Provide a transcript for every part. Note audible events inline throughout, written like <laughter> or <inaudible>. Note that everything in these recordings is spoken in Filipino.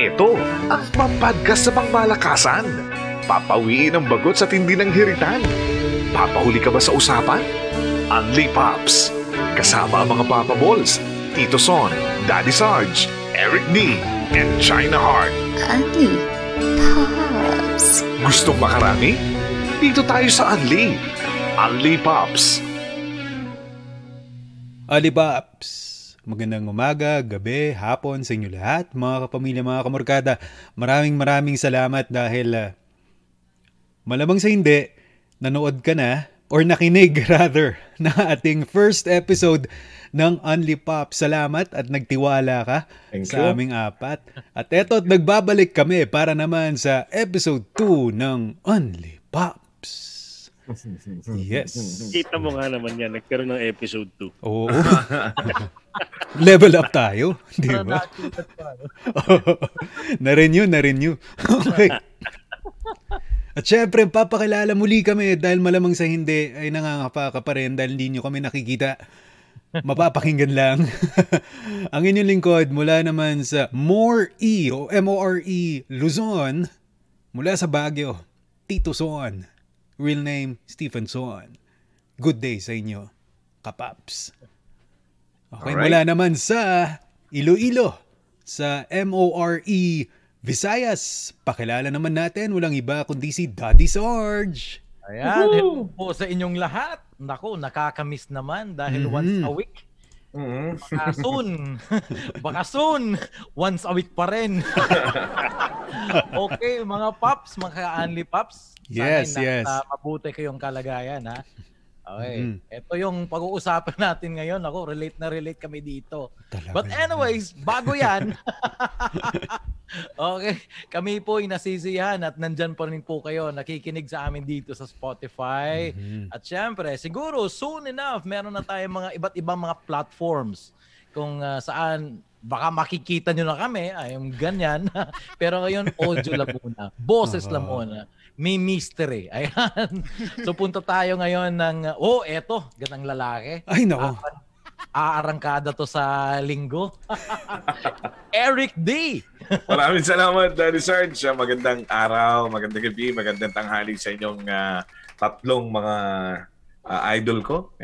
Ito ang papadgas sa pangmalakasan. Papawiin ang bagot sa tindi ng hiritan. Papahuli ka ba sa usapan? Unli Pops. Kasama ang mga Papa Balls, Tito Son, Daddy Sarge, Eric D, and China Heart. Unli Pops. Gustong makarami? Dito tayo sa Unli. Unli Pops. Alibaps! Magandang umaga, gabi, hapon sa inyo lahat, mga kapamilya, mga kamorkada. Maraming maraming salamat dahil uh, malamang sa hindi, nanood ka na or nakinig <laughs> rather <laughs> na ating first episode ng Only Pop. Salamat at nagtiwala ka Thank sa you. aming apat. At eto, nagbabalik kami para naman sa episode 2 ng Only Pops. <laughs> Yes. Kita mo nga naman yan, nagkaroon ng episode 2. Oo. Level up tayo, di ba? <laughs> na-renew, na-renew. okay. At syempre, papakilala muli kami dahil malamang sa hindi ay nangangapa ka pa rin dahil hindi nyo kami nakikita. Mapapakinggan lang. <laughs> Ang inyong lingkod mula naman sa More E o M-O-R-E Luzon mula sa Baguio, Tito Son. Real name, Stephen Son. Good day sa inyo, kapaps. Okay, Alright. mula naman sa Iloilo, sa M-O-R-E Visayas. Pakilala naman natin, walang iba kundi si Daddy Sarge. Ayan, hello po sa inyong lahat. Nako, nakakamiss naman dahil Mhm. once a week. Mhm. Baka <laughs> soon. <laughs> Baka soon. Once a week pa rin. <laughs> okay, mga paps, mga only paps. Yes, Sana yes. nasa mabuti kayong kalagayan, ha? Okay. Mhm. Ito yung pag-uusapan <laughs> natin ngayon. Ako, relate na relate kami dito. Talaga But anyways, bago yan. <laughs> okay, kami po ay nasisiyahan at nandyan pa rin po kayo nakikinig sa amin dito sa Spotify. Mhm. At syempre, siguro soon enough, meron na tayong mga iba't ibang mga platforms kung ah, saan baka makikita nyo na kami, ay yung ganyan. <laughs> Pero ngayon, audio lang muna. Boses lang Oo. muna. May mystery. <laughs> Ayan. So punta tayo ngayon ng, oh, eto, ganang lalaki. Ay, nako. Aarangkada to sa linggo. <laughs> Eric D. Maraming salamat, Daddy Sarge. Ah, Magandang araw, magandang gabi, magandang tanghali sa inyong ah, tatlong mga ah, idol ko.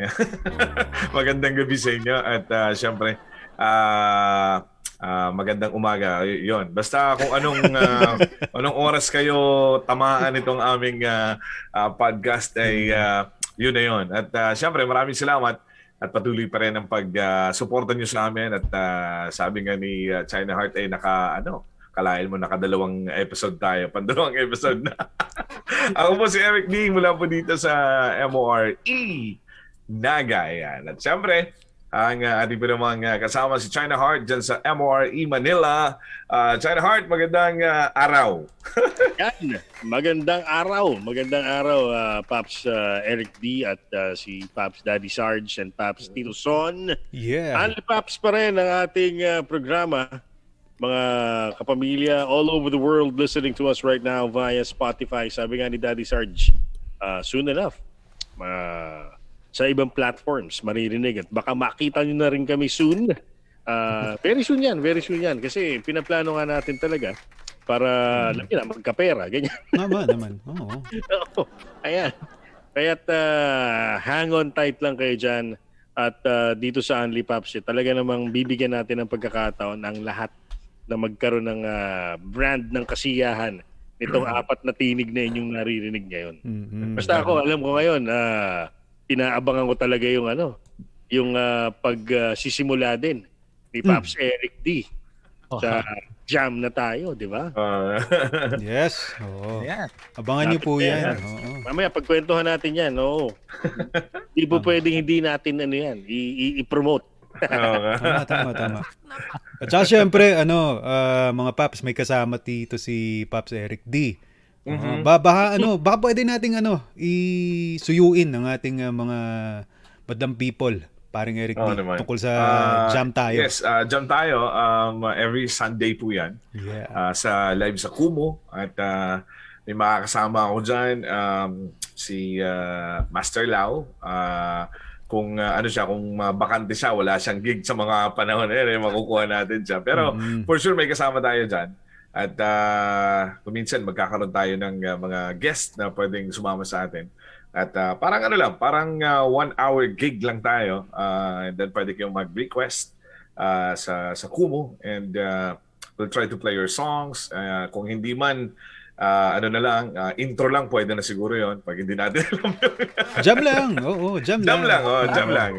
<laughs> magandang gabi sa inyo at ah, syempre ah, ah, magandang umaga. Y- Yun. Basta kung anong ah, <laughs> anong oras kayo tamaan itong aming ah, ah, podcast ay ah, yun na yun. At ah, syempre maraming salamat at patuloy pa rin ang pag-suporta nyo sa amin at ah, sabi nga ni China Heart ay naka ano kalain mo nakadalawang episode tayo <laughs> pandalawang episode na <laughs> ako po si Eric D mula po dito sa MORE Naga yan at syempre ang uh, ating po namang ah, kasama si China Heart dyan sa MORE Manila Ah, China Heart magandang ah, araw <laughs> Yan, magandang araw. Magandang araw, ah, Paps ah, Eric D at ah, si Paps Daddy Sarge and Paps Tito Son. Yeah. Only Paps pa rin ang ating ah, programa. Mga kapamilya all over the world listening to us right now via Spotify. Sabi nga ni Daddy Sarge, ah, soon enough, ma- sa ibang platforms maririnig at baka makita nyo na rin kami soon. Ah, very soon yan, very soon yan. Kasi pinaplano nga natin talaga para, alam niyo na, magkapera, ganyan. Tama naman. Oo. <laughs> Oo. Ayan. Kaya't ah, hang on tight lang kayo dyan. At ah, dito sa Unli Pops, eh, talaga namang bibigyan natin ng pagkakataon ang lahat na magkaroon ng ah, brand ng kasiyahan nitong <clears throat> apat na tinig na inyong naririnig ngayon. Mhm. Basta ako, alam ko ngayon, ah, inaabangan ko talaga yung ano, yung ah, pagsisimula din ni Pops Eric D sa jam na tayo, di ba? Ah, <laughs> Yes. Oo. Ayan. Abangan niyo po yan. yan. Oo. Mamaya pagkwentuhan natin yan, oo. Hindi po pwedeng hindi natin ano yan, i- i-promote. Tama, tama, tama. At saka syempre, ano, ah, mga Paps, may kasama dito si Paps Eric D. Uh, ba, baka, ano, baka pwede nating ano, isuyuin ng ating ah, mga badang people, paring Eric Oo D, naman. tungkol sa Ah, jam tayo. Yes, ah, jam tayo. Um, every Sunday po yan. Yeah. ah, sa live sa Kumu. At ah, may makakasama ako dyan. Um, si ah, Master Lau. ah, kung uh, ano siya, kung uh, bakante siya, wala siyang gig sa mga panahon na yun, eh, makukuha natin siya. Pero Mm. for sure may kasama tayo dyan. At uh, kuminsan magkakaroon tayo ng uh, mga guest na pwedeng sumama sa atin. At uh, parang ano lang, parang uh, one hour gig lang tayo. Uh, and then pwede kayong mag-request uh, sa, sa Kumu. And uh, we'll try to play your songs. Uh, kung hindi man, uh, ano na lang, uh, intro lang pwede na siguro yon Pag hindi natin <laughs> alam yun. Jam lang. Oo, jam lang. jam lang, oh, jam lang.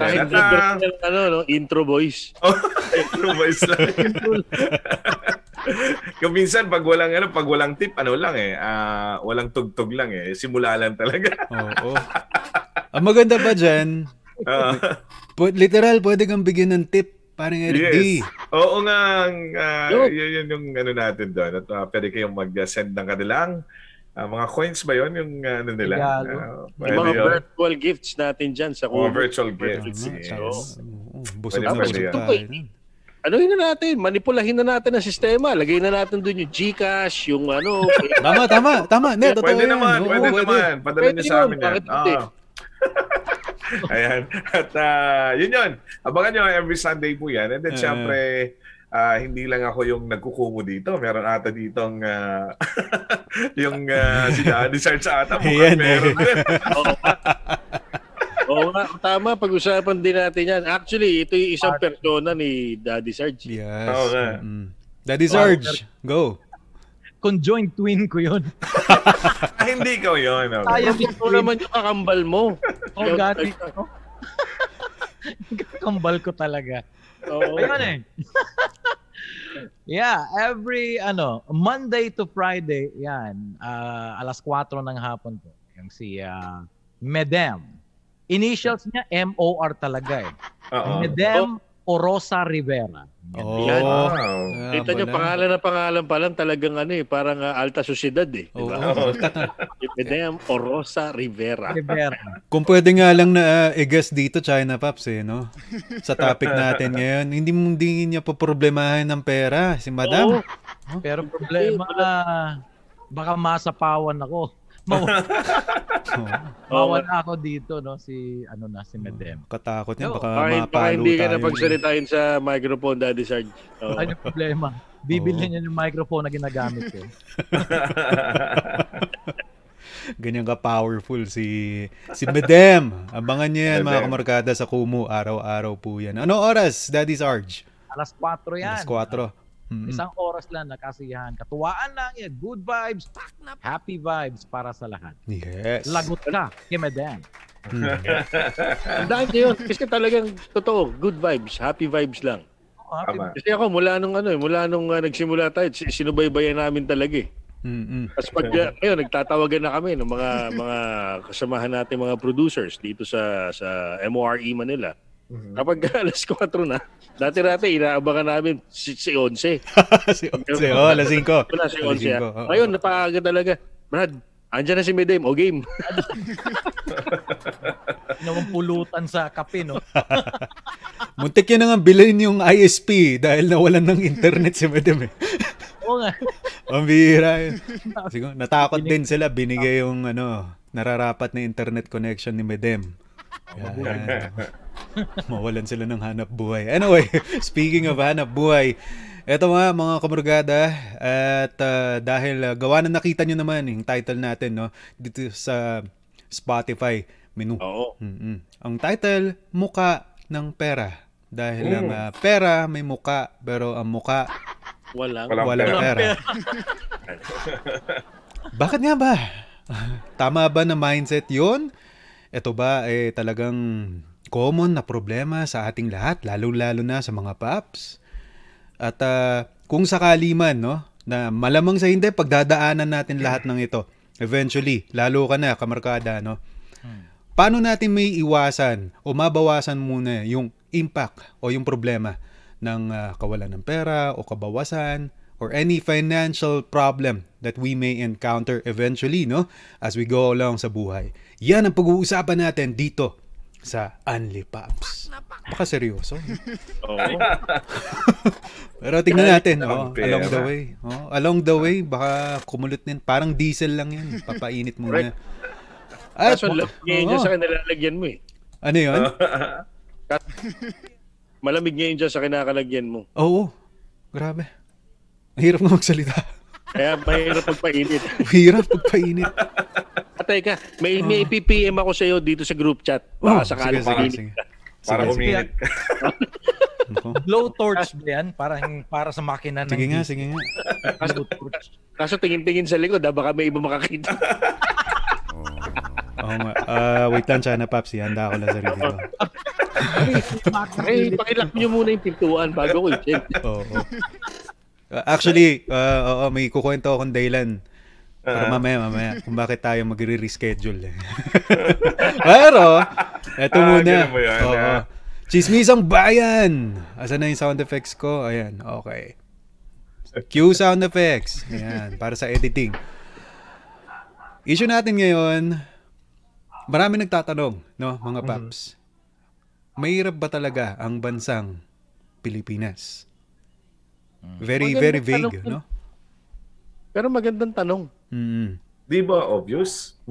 Kahit At, uh, ano, no, intro boys. <laughs> Oh, intro voice lang. <laughs> Kung minsan pag walang ano, pag walang tip, ano lang eh, ah, walang tugtog lang eh, simula lang talaga. Oo. Ang maganda pa dyan, Ah, pu- literal, pwede kang bigyan ng tip. Parang Eric D. yes. Oo nga, uh, yun, yun yung ano natin doon. At ah, pwede kayong mag-send ng kanilang ah, mga coins ba yun? Yung ah, ano nila? Regalo. Ah, Yung mga yun. virtual gifts natin dyan sa Mga Kumu. virtual gifts. tama. yes. Oo, Busog na busog yan. tayo. Ano yun na natin? Manipulahin na natin ang sistema. Lagay na natin doon yung Gcash, yung ano. <laughs> Tama, tama, tama. Ne, totoo Pwede yan. naman, Oo, pwede, naman. Padala Pwede niyo sa amin yan. bakit hindi? Oo. <laughs> Ayan. At ah, yun yun. Abangan nyo every Sunday po yan. And then Uh. syempre, ah, hindi lang ako yung nagkukumo dito. Meron ata ditong ah, <laughs> yung uh, si Daddy Sarge ata. Mukhang meron eh. din. Nga, tama. Pag-usapan din natin yan. Actually, ito yung isang persona ni Daddy Sarge. Yes. Oo nga. Mm. Daddy Sarge, go. Conjoined twin ko yun. <laughs> Ah, hindi ikaw yun. Okay. Tayo Ito naman yung kakambal mo. Oh, gati. <laughs> Kambal ko talaga. Oo. Ayun eh. <laughs> yeah, every ano, Monday to Friday, yan, ah, alas 4 ng hapon po. Yung si ah, Medem. Initials niya M-O-R talaga eh. Oo. Medem Orosa Rivera. Oh. Yan. Wow. Ah, Kita nyo, wala. pangalan na pangalan pa lang talagang ano eh, parang ah, alta susyedad eh. Di Oo. ba? Oo. <laughs> Medem Orosa Rivera. Rivera. Kung pwede nga lang na uh, i-guess dito, China Pops eh, no? Sa topic natin ngayon, hindi mo hindi niya po problemahin ng pera, si Madam. Oo. Pero problema, baka masapawan ako. Maw- <laughs> Mawala ako dito, no? Si, ano na, si Medem. Katakot yan, Oo. baka Baka, baka mapalo hindi ka tayo. na pagsalitain sa microphone, Daddy Sarge. Oo. Ano yung problema? Bibili niya yung microphone na ginagamit ko. <laughs> Ganyan ka powerful si si Medem. Abangan niyo yan mga Medem. kamarkada sa Kumu. Araw-araw po yan. Ano oras, Daddy Sarge? Alas 4 yan. Alas 4. Mm. Isang oras lang na kasiyahan. Katuwaan lang yan. Good vibes. Happy vibes para sa lahat. Yes. Lagot ka. Kay Medem. Tandaan nyo yun. Kasi talagang totoo, good vibes, happy vibes lang. Oh, happy Tama. Kasi ako, mula nung ano eh, mula nung ah, nagsimula tayo, si- sinubaybayan namin talaga eh. Mm-mm. Tapos pag uh, ngayon, nagtatawagan na kami ng mga mga kasamahan natin mga producers dito sa sa MORE E Manila. Kapag <laughs> alas 4 na, dati-dati inaabangan namin si, si 11. <laughs> si Onse. Oh, alas 5. Wala si 11. ah. Ngayon, napaaga talaga. Brad, andyan na si Medem. O game. <laughs> Yung pulutan sa kape, no? Muntik yun na nga bilhin yung ISP dahil nawalan ng internet si Medem eh. Oo nga. Ang bihira yun. Siguro, natakot din sila. Binigay yung ano, nararapat na internet connection ni Medem. Yan. Mawalan sila ng hanap buhay. Anyway, <laughs> speaking of hanap buhay, eto nga mga kamurgada at ah, dahil ah, gawa na nakita nyo naman yung title natin no dito sa Spotify menu. Oo. Mm-mm. Ang title, Muka ng Pera. Dahil ang ah, pera may muka, pero ang muka Walang. Walang walang pera. pera. <laughs> Bakit nga ba? <laughs> Tama ba na mindset yon? Ito ba eh talagang common na problema sa ating lahat, lalo-lalo na sa mga paps? At ah, kung sakali man, no, na malamang sa hindi, pagdadaanan natin lahat ng ito. Eventually, lalo ka na, kamarkada, no? Paano natin may iwasan o mabawasan muna yung impact o yung problema ng ah, kawalan ng pera o kabawasan or any financial problem that we may encounter eventually, no? As we go along sa buhay. Yan ang pag-uusapan natin dito sa Unli Pops. Baka seryoso. <laughs> Oo. <laughs> Pero tingnan natin, oh, along the way. Oh, along the way, baka kumulot din. Parang diesel lang yan. Papainit muna. At, Kaso, ngayon dyan sa akin, nilalagyan mo eh. Ano yun? <laughs> Malamig ngayon dyan sa kinakalagyan mo. Oo. Grabe. Mahirap nga magsalita. Kaya mahirap magpainit. Mahirap pagpainit. Teka, may, may ppm ako sa iyo dito sa group chat. Oh, Baka sakaling sige, sige, sige. ka. Para Sige, uminit ka. Ako. Blowtorch ba yan? Parang para sa makina ng Sige nga, sige nga. blowtorch. Kaso tingin-tingin sa likod, ha? baka may iba makakita. Oo nga. Ah, wait lang, Chana Paps. Handa ko lang sarili ko. eh, pakilock nyo muna yung pintuan bago ko i-check. Oo. Ah, actually, ah, oo, may kukwento akong dahilan. Pero mamaya, mamaya, kung bakit tayo magre-reschedule. Eh. <laughs> Pero, eto Ah, muna. yan, Oo. ah? Chismisang bayan! Asan na yung sound effects ko? Ayan, okay. Cue sound effects. Ayan, para sa editing. Issue natin ngayon, marami nagtatanong, no, mga paps. Mahirap ba talaga ang bansang Pilipinas? Very, very vague, yun. no? Pero magandang tanong. Mm. Di ba obvious? <laughs>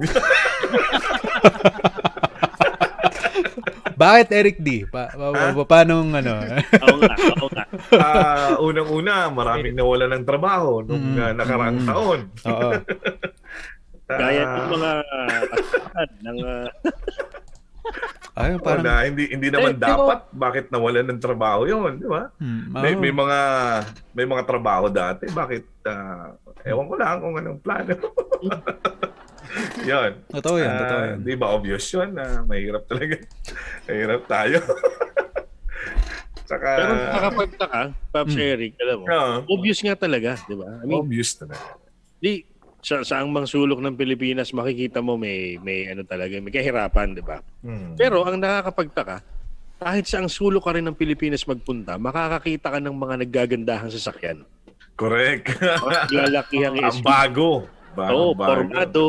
Bakit Eric D? Pa, pa, pa, pa- paano ano? <laughs> Oo nga, oo nga. Ah, unang-una, maraming nawala ng trabaho nung Mm. ah, nakaraang Mm. taon. Oo. <laughs> Ah, Gaya ng mga kasahan ng uh, Ay, parang, parang hindi hindi naman Eh, di ba- dapat bakit nawalan ng trabaho 'yon, di ba? mm, May, oo. may mga may mga trabaho dati, bakit ah, ewan ko lang kung anong plano. <laughs> 'Yon. Totoo yan, Ah, totoo yan. Di ba obvious 'yun na mahirap talaga. <laughs> mahirap tayo. <laughs> Saka pero nakakapagtaka, Pops Mm. Eric, alam mo, ah, obvious nga talaga, di ba? I mean, obvious talaga. di, sa, sa ang mang sulok ng Pilipinas, makikita mo may, may ano talaga, may kahirapan, di ba? Hmm. Pero ang nakakapagtaka, kahit sa ang sulok ka rin ng Pilipinas magpunta, makakakita ka ng mga naggagandahang sasakyan. Correct. Lalakihang Ang SUV. bago. Oo, Bago, bago. formado,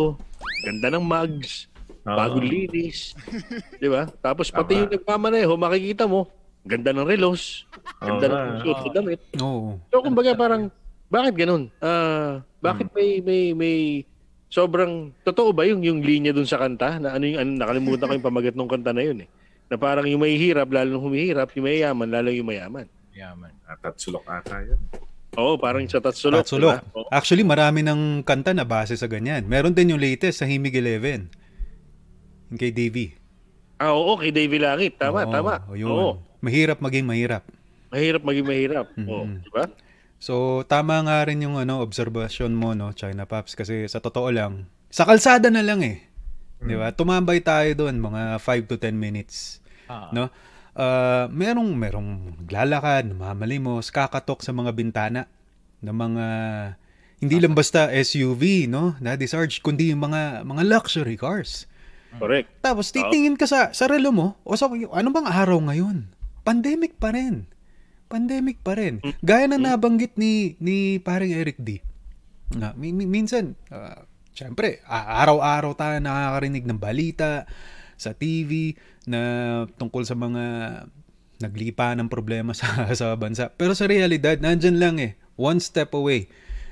ganda ng mugs, Oo. bagong linis. Di ba? Tapos pati Tama. yung nagmamaneho, makikita mo, ganda ng relos, ganda Oo ng na damit. Oo. So kumbaga parang, bakit ganun? Ah, bakit may, may, may, sobrang, totoo ba yung, yung linya dun sa kanta? Na ano yung, ano, nakalimutan ko yung pamagat ng kanta na yun eh. Na parang yung mahihirap, lalo humihirap, yung mayayaman, lalo yung mayaman. Yaman. At at sulok ata yun. Oo, parang sa Tatsulok. Tatsulok. diba? Oo. Actually, marami ng kanta na base sa ganyan. Meron din yung latest sa Himig 11. Yung kay Davey. Ah, oo, kay Davey Langit. Tama, Oo, tama. o yun. Oo. Mahirap maging mahirap. Mahirap maging mahirap. Oo, Mhm. di ba? So, tama nga rin yung ano, observation mo, no, China Pops. Kasi sa totoo lang, sa kalsada na lang eh. Di ba? Tumambay tayo doon, mga 5 to 10 minutes. Ah. No? Ah, merong, merong naglalakad, namamalimos, kakatok sa mga bintana ng mga hindi lang basta SUV, no? Daddy Sarge, kundi yung mga mga luxury cars. Correct. Tapos titingin ka sa sa relo mo, o sa ano bang araw ngayon? Pandemic pa rin. Pandemic pa rin. Gaya na nabanggit ni ni paring Eric D. Na mi- mi- minsan ah, syempre, araw-araw tayo nakakarinig ng balita sa TV na tungkol sa mga naglipa ng problema <laughs> sa sa bansa. Pero sa realidad, nandyan lang eh, one step away,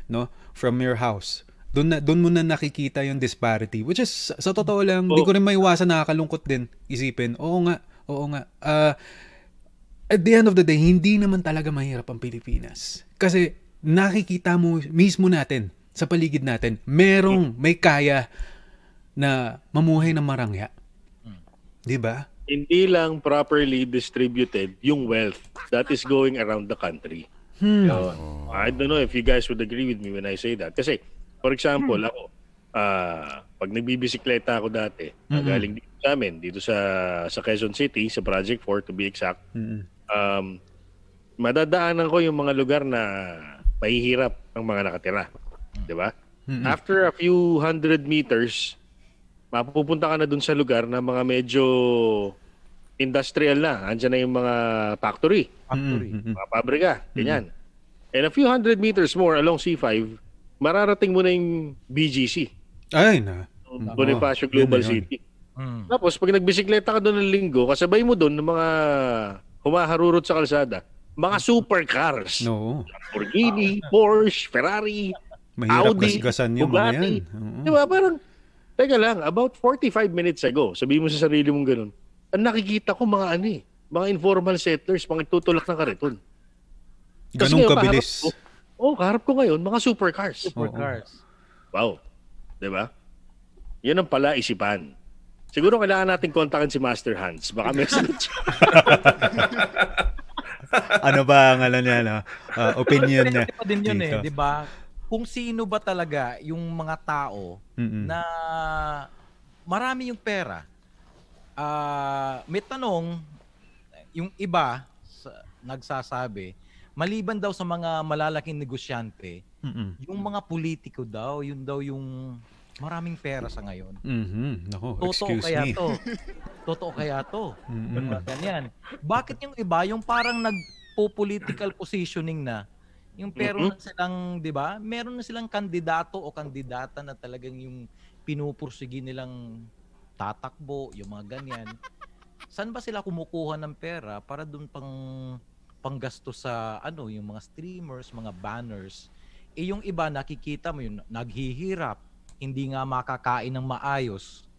no, from your house. Doon na doon mo na nakikita yung disparity which is sa totoo lang, hindi ko rin maiwasan nakakalungkot din isipin. Oo nga, oo nga. Ah, at the end of the day, hindi naman talaga mahirap ang Pilipinas. Kasi nakikita mo mismo natin sa paligid natin, merong may kaya na mamuhay ng marangya. 'Di ba? Hindi lang properly distributed yung wealth that is going around the country. Hmm. I don't know if you guys would agree with me when I say that. Kasi, for example, ako, ah pag nagbibisikleta ako dati, Mhm. galing dito sa amin, dito sa, sa Quezon City, sa Project 4 to be exact, Mm-mm. Um, madadaanan ko yung mga lugar na mahihirap ang mga nakatira. Di ba? Mm-mm. After a few hundred meters, mapupunta ka na dun sa lugar na mga medyo industrial na. Andiyan na yung mga factory, Factory. Mm-mm. mga pabrika, ganyan. And a few hundred meters more along C5, mararating mo na yung BGC, Ay na. Bonifacio Oo, Global yun. City. Mm. Tapos pag nagbisikleta ka doon ng linggo, kasabay mo doon ng mga humaharurot sa kalsada, mga supercars. No. Lamborghini, Porsche, Ferrari, Mahirap Audi, gasgasan yung mga Bugatti. yan. Oo. Di ba? Parang, teka lang, about 45 minutes ago, sabihin mo sa sarili mong ganun, ang nakikita ko mga ano eh, mga informal settlers, mga tutulak ng kariton. Kasi Ganun ngayon, kabilis. kaharap ko- Oh, kaharap ko ngayon, mga supercars. Supercars. Wow. 'Di ba? Yan ang pala isipan. Siguro kailangan natin kontakin si Master Hans. Baka message. <laughs> ano ba ang alam niya, no? Ah, opinion niya. Pa din yun eh, di ba? Kung sino ba talaga yung mga tao Mm-mm. na marami yung pera. Ah, may tanong, yung iba sa- nagsasabi, maliban daw sa mga malalaking negosyante, Mm-mm. yung mga politiko daw, yun daw yung maraming pera sa ngayon. Mhm. Nako, Totoo excuse kaya me. to? <laughs> Totoo kaya to? Yung mga ganyan. Bakit yung iba, yung parang nagpo-political positioning na, yung pero na silang, di ba, meron na silang kandidato o kandidata na talagang yung pinupursigi nilang tatakbo, yung mga ganyan. Saan ba sila kumukuha ng pera para doon pang panggasto sa ano, yung mga streamers, mga banners. Eh yung iba nakikita mo yun, naghihirap, hindi nga makakain ng maayos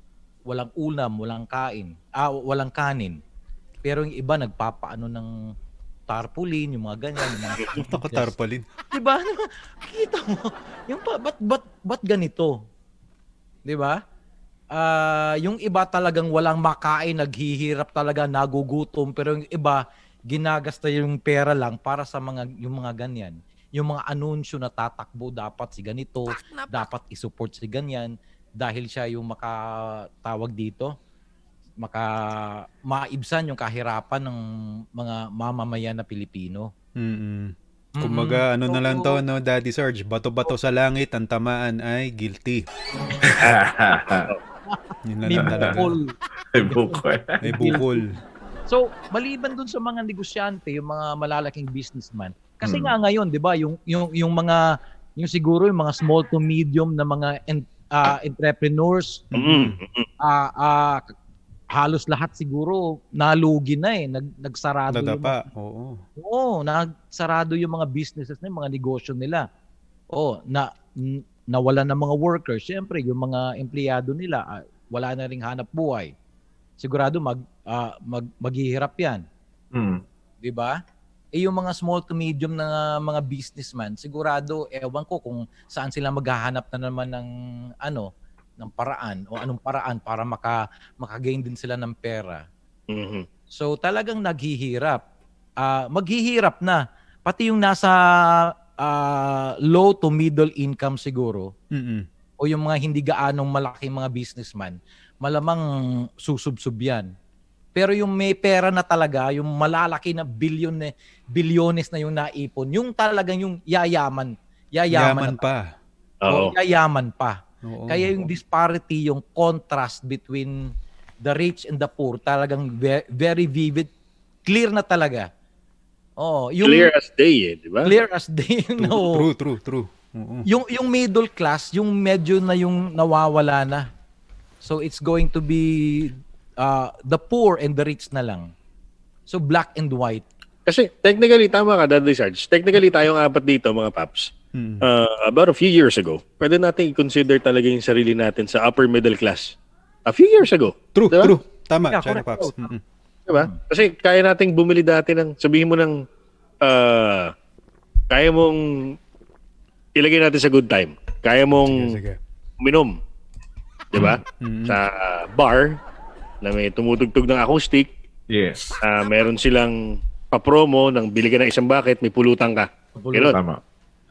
walang ulam, walang kain, ah, walang kanin. Pero yung iba nagpapaano ng tarpaulin, yung mga ganyan. Yung mga, <laughs> Ako tarpaulin. diba? Kita mo, yung pa, ba't, ba't, ba't ganito? Diba? Ah, yung iba talagang walang makain, naghihirap talaga, nagugutom, pero yung iba ginagasta yung pera lang para sa mga yung mga ganyan. Yung mga anunsyo na tatakbo dapat si ganito, dapat isupport si ganyan dahil siya yung makatawag dito maka maibsan yung kahirapan ng mga mamamayan na Pilipino. Mm-mm. Kumbaga, ano na lang to, no, Daddy Sarge? Bato-bato sa langit, ang tamaan ay guilty. <laughs> Yun May lang talaga. bukol. Ay, buko eh. May bukol. So, maliban dun sa mga negosyante, yung mga malalaking businessman. Kasi Hmm. nga ngayon, 'di ba, yung yung yung mga yung siguro yung mga small to medium na mga en- ah, entrepreneurs, Mm. ah ah, halos lahat siguro nalugi na eh, nag nagsarado yung Nadapa. Oo. Oo, nagsarado yung mga businesses na yung mga negosyo nila. Oh, na n- nawala ng mga workers. Siyempre, yung mga empleyado nila ah, wala na ring hanap buhay. Sigurado mag ah, mag maghihirap 'yan, Hmm. 'di ba? Eh yung mga small to medium na mga businessman, sigurado ewan ko kung saan sila maghahanap na naman ng ano, ng paraan o anong paraan para maka makagain din sila ng pera. Mhm. So talagang naghihirap. Ah, maghihirap na. Pati yung nasa ah, low to middle income siguro Mm-mm. o yung mga hindi gaanong malaking mga businessman, malamang susubsub yan. Pero yung may pera na talaga, yung malalaki na bilyon na, bilyones na yung naipon, yung talagang yung yayaman. Yaman Yayaman, na, pa. Oo. Yayaman pa. Oo. Kaya yung disparity, yung contrast between the rich and the poor, talagang ve- very vivid, clear na talaga. Oh, yung Clear as day eh, di ba? clear as day. <laughs> True, no. true, true, true. Oo. Yung yung middle class, yung medyo na yung nawawala na. So it's going to be uh, the poor and the rich na lang. So black and white. Kasi technically, tama ka, Daddy Sarge. Technically, tayong apat dito, mga paps. Mm. Uh, about a few years ago, pwede natin i-consider talaga yung sarili natin sa upper middle class. A few years ago. True, Diba? true. Tama, Yeah, China correct. Pops. Mm-mm. Diba? Kasi kaya nating bumili dati ng, sabihin mo ng, uh, kaya mong, ilagay natin sa good time. Kaya mong Sige, sige. uminom. Diba? Mm-mm. Sa bar, na may tumutugtog ng acoustic, Yes. ah, meron silang pa-promo ng bili ka ng isang bucket, may pulutan ka. Ganun. Tama.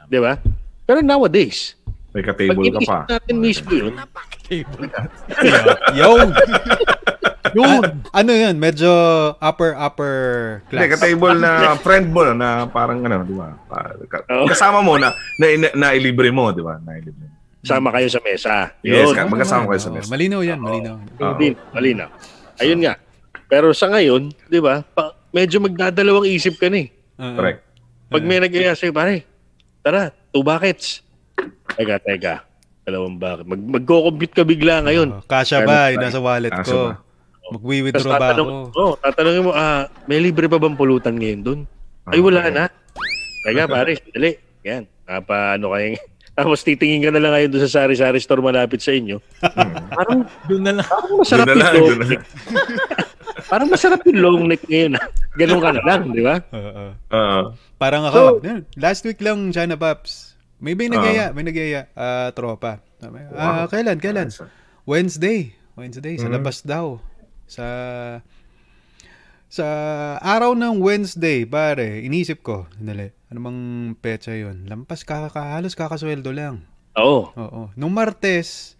Di ba? Pero nowadays, May pag ka-table ka pa. natin mismo yun, <laughs> Yun! Yun! ano yun? Medyo upper, upper Hindi, class. ka-table na friend mo na parang ano, di ba? Kasama mo na, na, na, nailibre mo, di ba? Nailibre mo. Sama kayo sa mesa. Yes, Yun. ka- magkasama kayo sa mesa. Malinaw yan, malinaw. Yun din, malinaw. Ayun nga. Pero sa ngayon, di ba, pa- medyo magdadalawang isip ka na eh. Oo. Correct. Pag may nag-iya sa'yo, pare, tara, two buckets. Teka, teka. Dalawang bucket. Mag magko-compute ka bigla ngayon. Oo, Kasya ba? Yung nasa wallet Kasya ko. ba? Magwi-withdraw ba ako? oh, tatanungin mo, ah, may libre pa bang pulutan ngayon doon? Ay, wala Okay. na. Teka, pare, dali. Yan. Napa, ano kayo, tapos titingin ka na lang ngayon doon sa sari-sari store malapit sa inyo. parang, Doon na lang. parang masarap Doon na lang, yung long neck. parang masarap yung long neck ngayon. ah. Ganun ka na lang, di ba? Oo. Oo. Parang ako, yun, last week lang, China Paps. May may nagyaya, may nagyaya, ah, tropa. Ah, Wow. kailan, kailan? Wednesday. Wednesday, sa Mhm. labas daw. Sa sa araw ng Wednesday, pare, inisip ko, dali, ano bang petsa yun? Lampas kaka, halos kakasweldo lang. Oo. Oo. Nung Martes,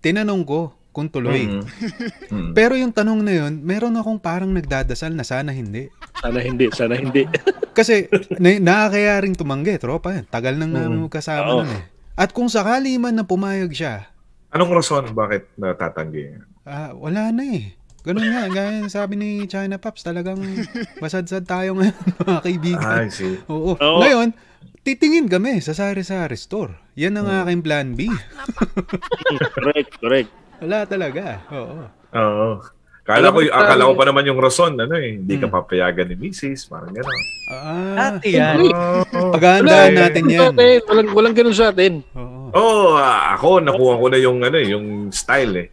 tinanong ko kung tuloy. Mhm. <laughs> Mhm. Pero yung tanong na yun, meron akong parang nagdadasal na sana hindi. Sana hindi, sana hindi. <laughs> Kasi na, nakakaya rin tumanggi, tropa yan. Tagal nang namin Mm. magkasama Oo. nun eh. At kung sakali man na pumayag siya, Anong rason bakit natatanggi? ah, wala na eh. Ganun nga, gaya sabi ni China Pops, talagang basadsad tayo ngayon, <laughs> mga kaibigan. I see. Oo. Oo. Ngayon, titingin kami sa sari-sari store. Yan ang Mm. aking plan B. <laughs> correct, correct. Wala talaga. Oo. Oo. Kala ko, akala ko pa naman yung rason, ano eh, hindi ka Hmm. papayagan ni Mrs. Parang gano'n. Ah, Dati yan. Oh, paghahandaan natin yan. Walang, walang ganun sa atin. Oo. oh, ah, ako, nakuha ko na yung, ano, eh, yung style eh.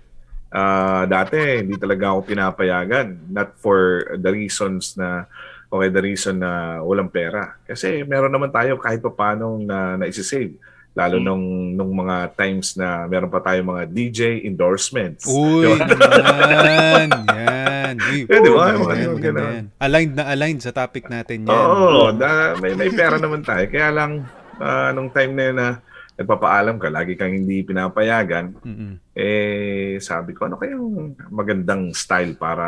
Ah, dati, hindi talaga ako pinapayagan. Not for the reasons na, okay, the reason na walang pera. Kasi meron naman tayo kahit pa paano na naisisave. Lalo Hmm. nung, nung mga times na meron pa tayo mga DJ endorsements. Uy, Diba? naman. Yan. Uy, Eh, di ba? yan, yan. Aligned na aligned sa topic natin yan. Oo, da, may, may pera naman tayo. Kaya lang, ah, nung time na yun na nagpapaalam ka, lagi kang hindi pinapayagan, Mm-mm. eh, sabi ko, ano kayang magandang style para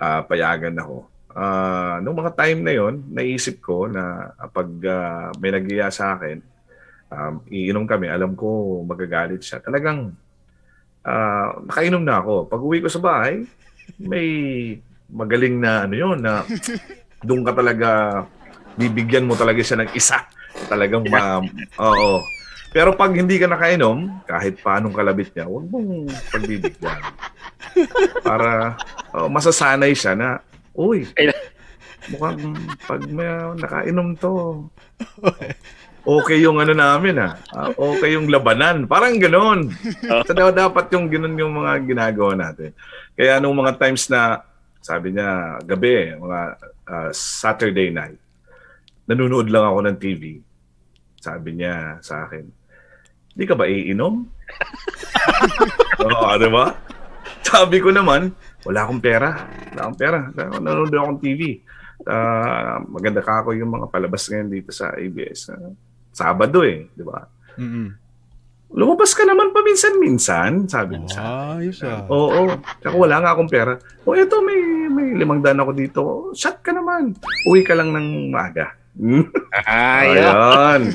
ah, payagan ako? Ah, nung mga time na yon naisip ko na pag ah, may nagiya sa akin, um, iinom kami, alam ko magagalit siya. Talagang, ah, nakainom na ako. Pag uwi ko sa bahay, may magaling na ano yun, na doon ka talaga, bibigyan mo talaga siya ng isa. Talagang ma, oo. Pero pag hindi ka nakainom, kahit paanong kalabit niya, huwag mong pagbibigyan. Para oh, masasanay siya na, uy, mukhang pag may nakainom to, okay yung ano namin ah. Ah, okay yung labanan. Parang ganoon. So, dapat yung ganoon yung mga ginagawa natin. Kaya nung mga times na, sabi niya, gabi, mga ah, Saturday night, nanonood lang ako ng TV. Sabi niya sa akin, di ka ba iinom? <laughs> Oo, di ba? Sabi ko naman, wala akong pera. Wala akong pera. Nanonood ako ng TV. Ah, maganda ka ako yung mga palabas ngayon dito sa ABS. Ah, Sabado eh, di ba? Mm-mm. Lumabas ka naman paminsan-minsan, sabi niya. Ah, ayos ah. Oo. Tsaka wala nga akong pera. O eto, may, may limang daan ako dito. Shot ka naman. Uwi ka lang ng maaga. <laughs> Ayan.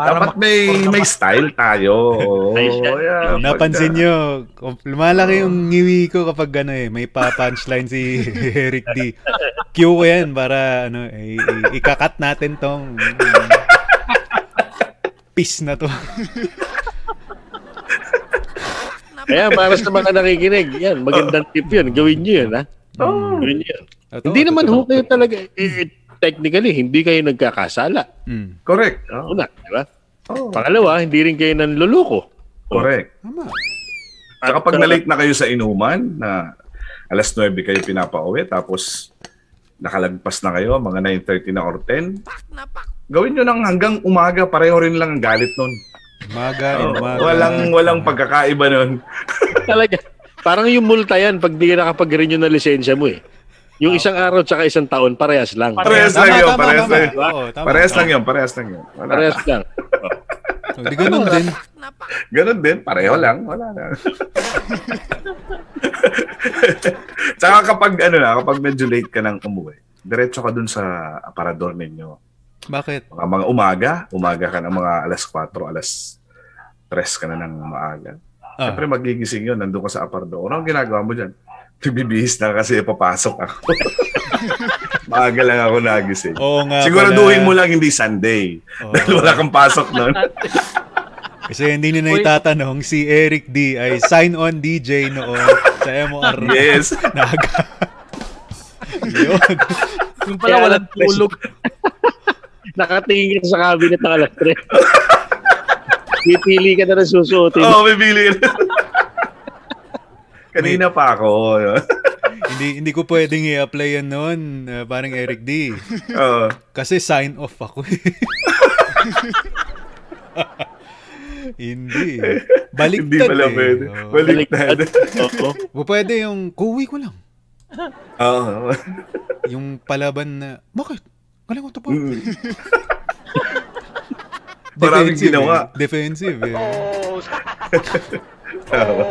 Para Dapat may may style tayo. <laughs> Siya. yeah, Napansin nyo, lumalaki yung ngiwi ko kapag ano eh, may pa-punchline si <laughs> Eric D. Cue ko yan para ano, eh, i- ikakat natin tong mm, peace na to. <laughs> Kaya para sa mga nakikinig, yan, magandang tip yun. Gawin nyo yun, ha? Oo. Gawin nyo yun. Ito, hindi naman totoo. ho kayo talaga, eh, eh, technically, hindi kayo nagkakasala. Mm, Correct. Oo. Una, di ba? Oo. Pangalawa, hindi rin kayo nanluloko. Correct. tama. At, pag uh, na-late na kayo sa inuman, na alas 9 kayo pinapauwi, tapos nakalagpas na kayo, mga 9.30 na or 10, gawin nyo nang hanggang umaga, pareho rin lang ang galit nun. Umaga, Oo, umaga. walang, walang pagkakaiba nun. Talaga. Parang yung multa yan pag di ka nakapag-renew ng lisensya mo eh. Yung isang araw tsaka isang taon, parehas lang. Parehas lang yun, tama, parehas lang. Parehas lang yun, parehas lang yun. Parehas lang. Oh, Di ganun din. Ganun din, pareho lang. Wala na. <laughs> Tsaka kapag ano na, kapag medyo late ka nang umuwi, diretso ka dun sa aparador ninyo. Bakit? Mga, mga umaga, umaga ka ng mga alas 4, alas 3 ka na ng maaga. Ah, Siyempre magigising yun, nandun ka sa aparador. Ano ang ginagawa mo dyan? Nagbibihis na kasi papasok ako. <laughs> maaga lang ako nagising. oo nga Siguraduhin pala. mo lang hindi Sunday. Oo. <laughs> Dahil wala kang pasok nun. <laughs> Kasi hindi nyo na itatanong, si Eric D ay sign-on DJ noon sa MOR. yes. Naga. Yun. Yung pala Kaya walang alas tulog. Nakatingin ka sa cabinet ng alas 3. Pipili ka na ng susuotin. Oo, oh, bibili. Kanina pa ako. <laughs> hindi hindi ko pwedeng i-apply yan noon, uh, parang Eric D. Oo. Kasi sign off ako. <laughs> hindi. Baliktad Hindi pala eh. pwede. Oo. Baliktad. Oo. Pwede yung kuwi ko lang. Oo. Yung palaban na, bakit? Galing ko to pa. Mm. <laughs> Maraming ginawa. Eh. Defensive eh. Tama.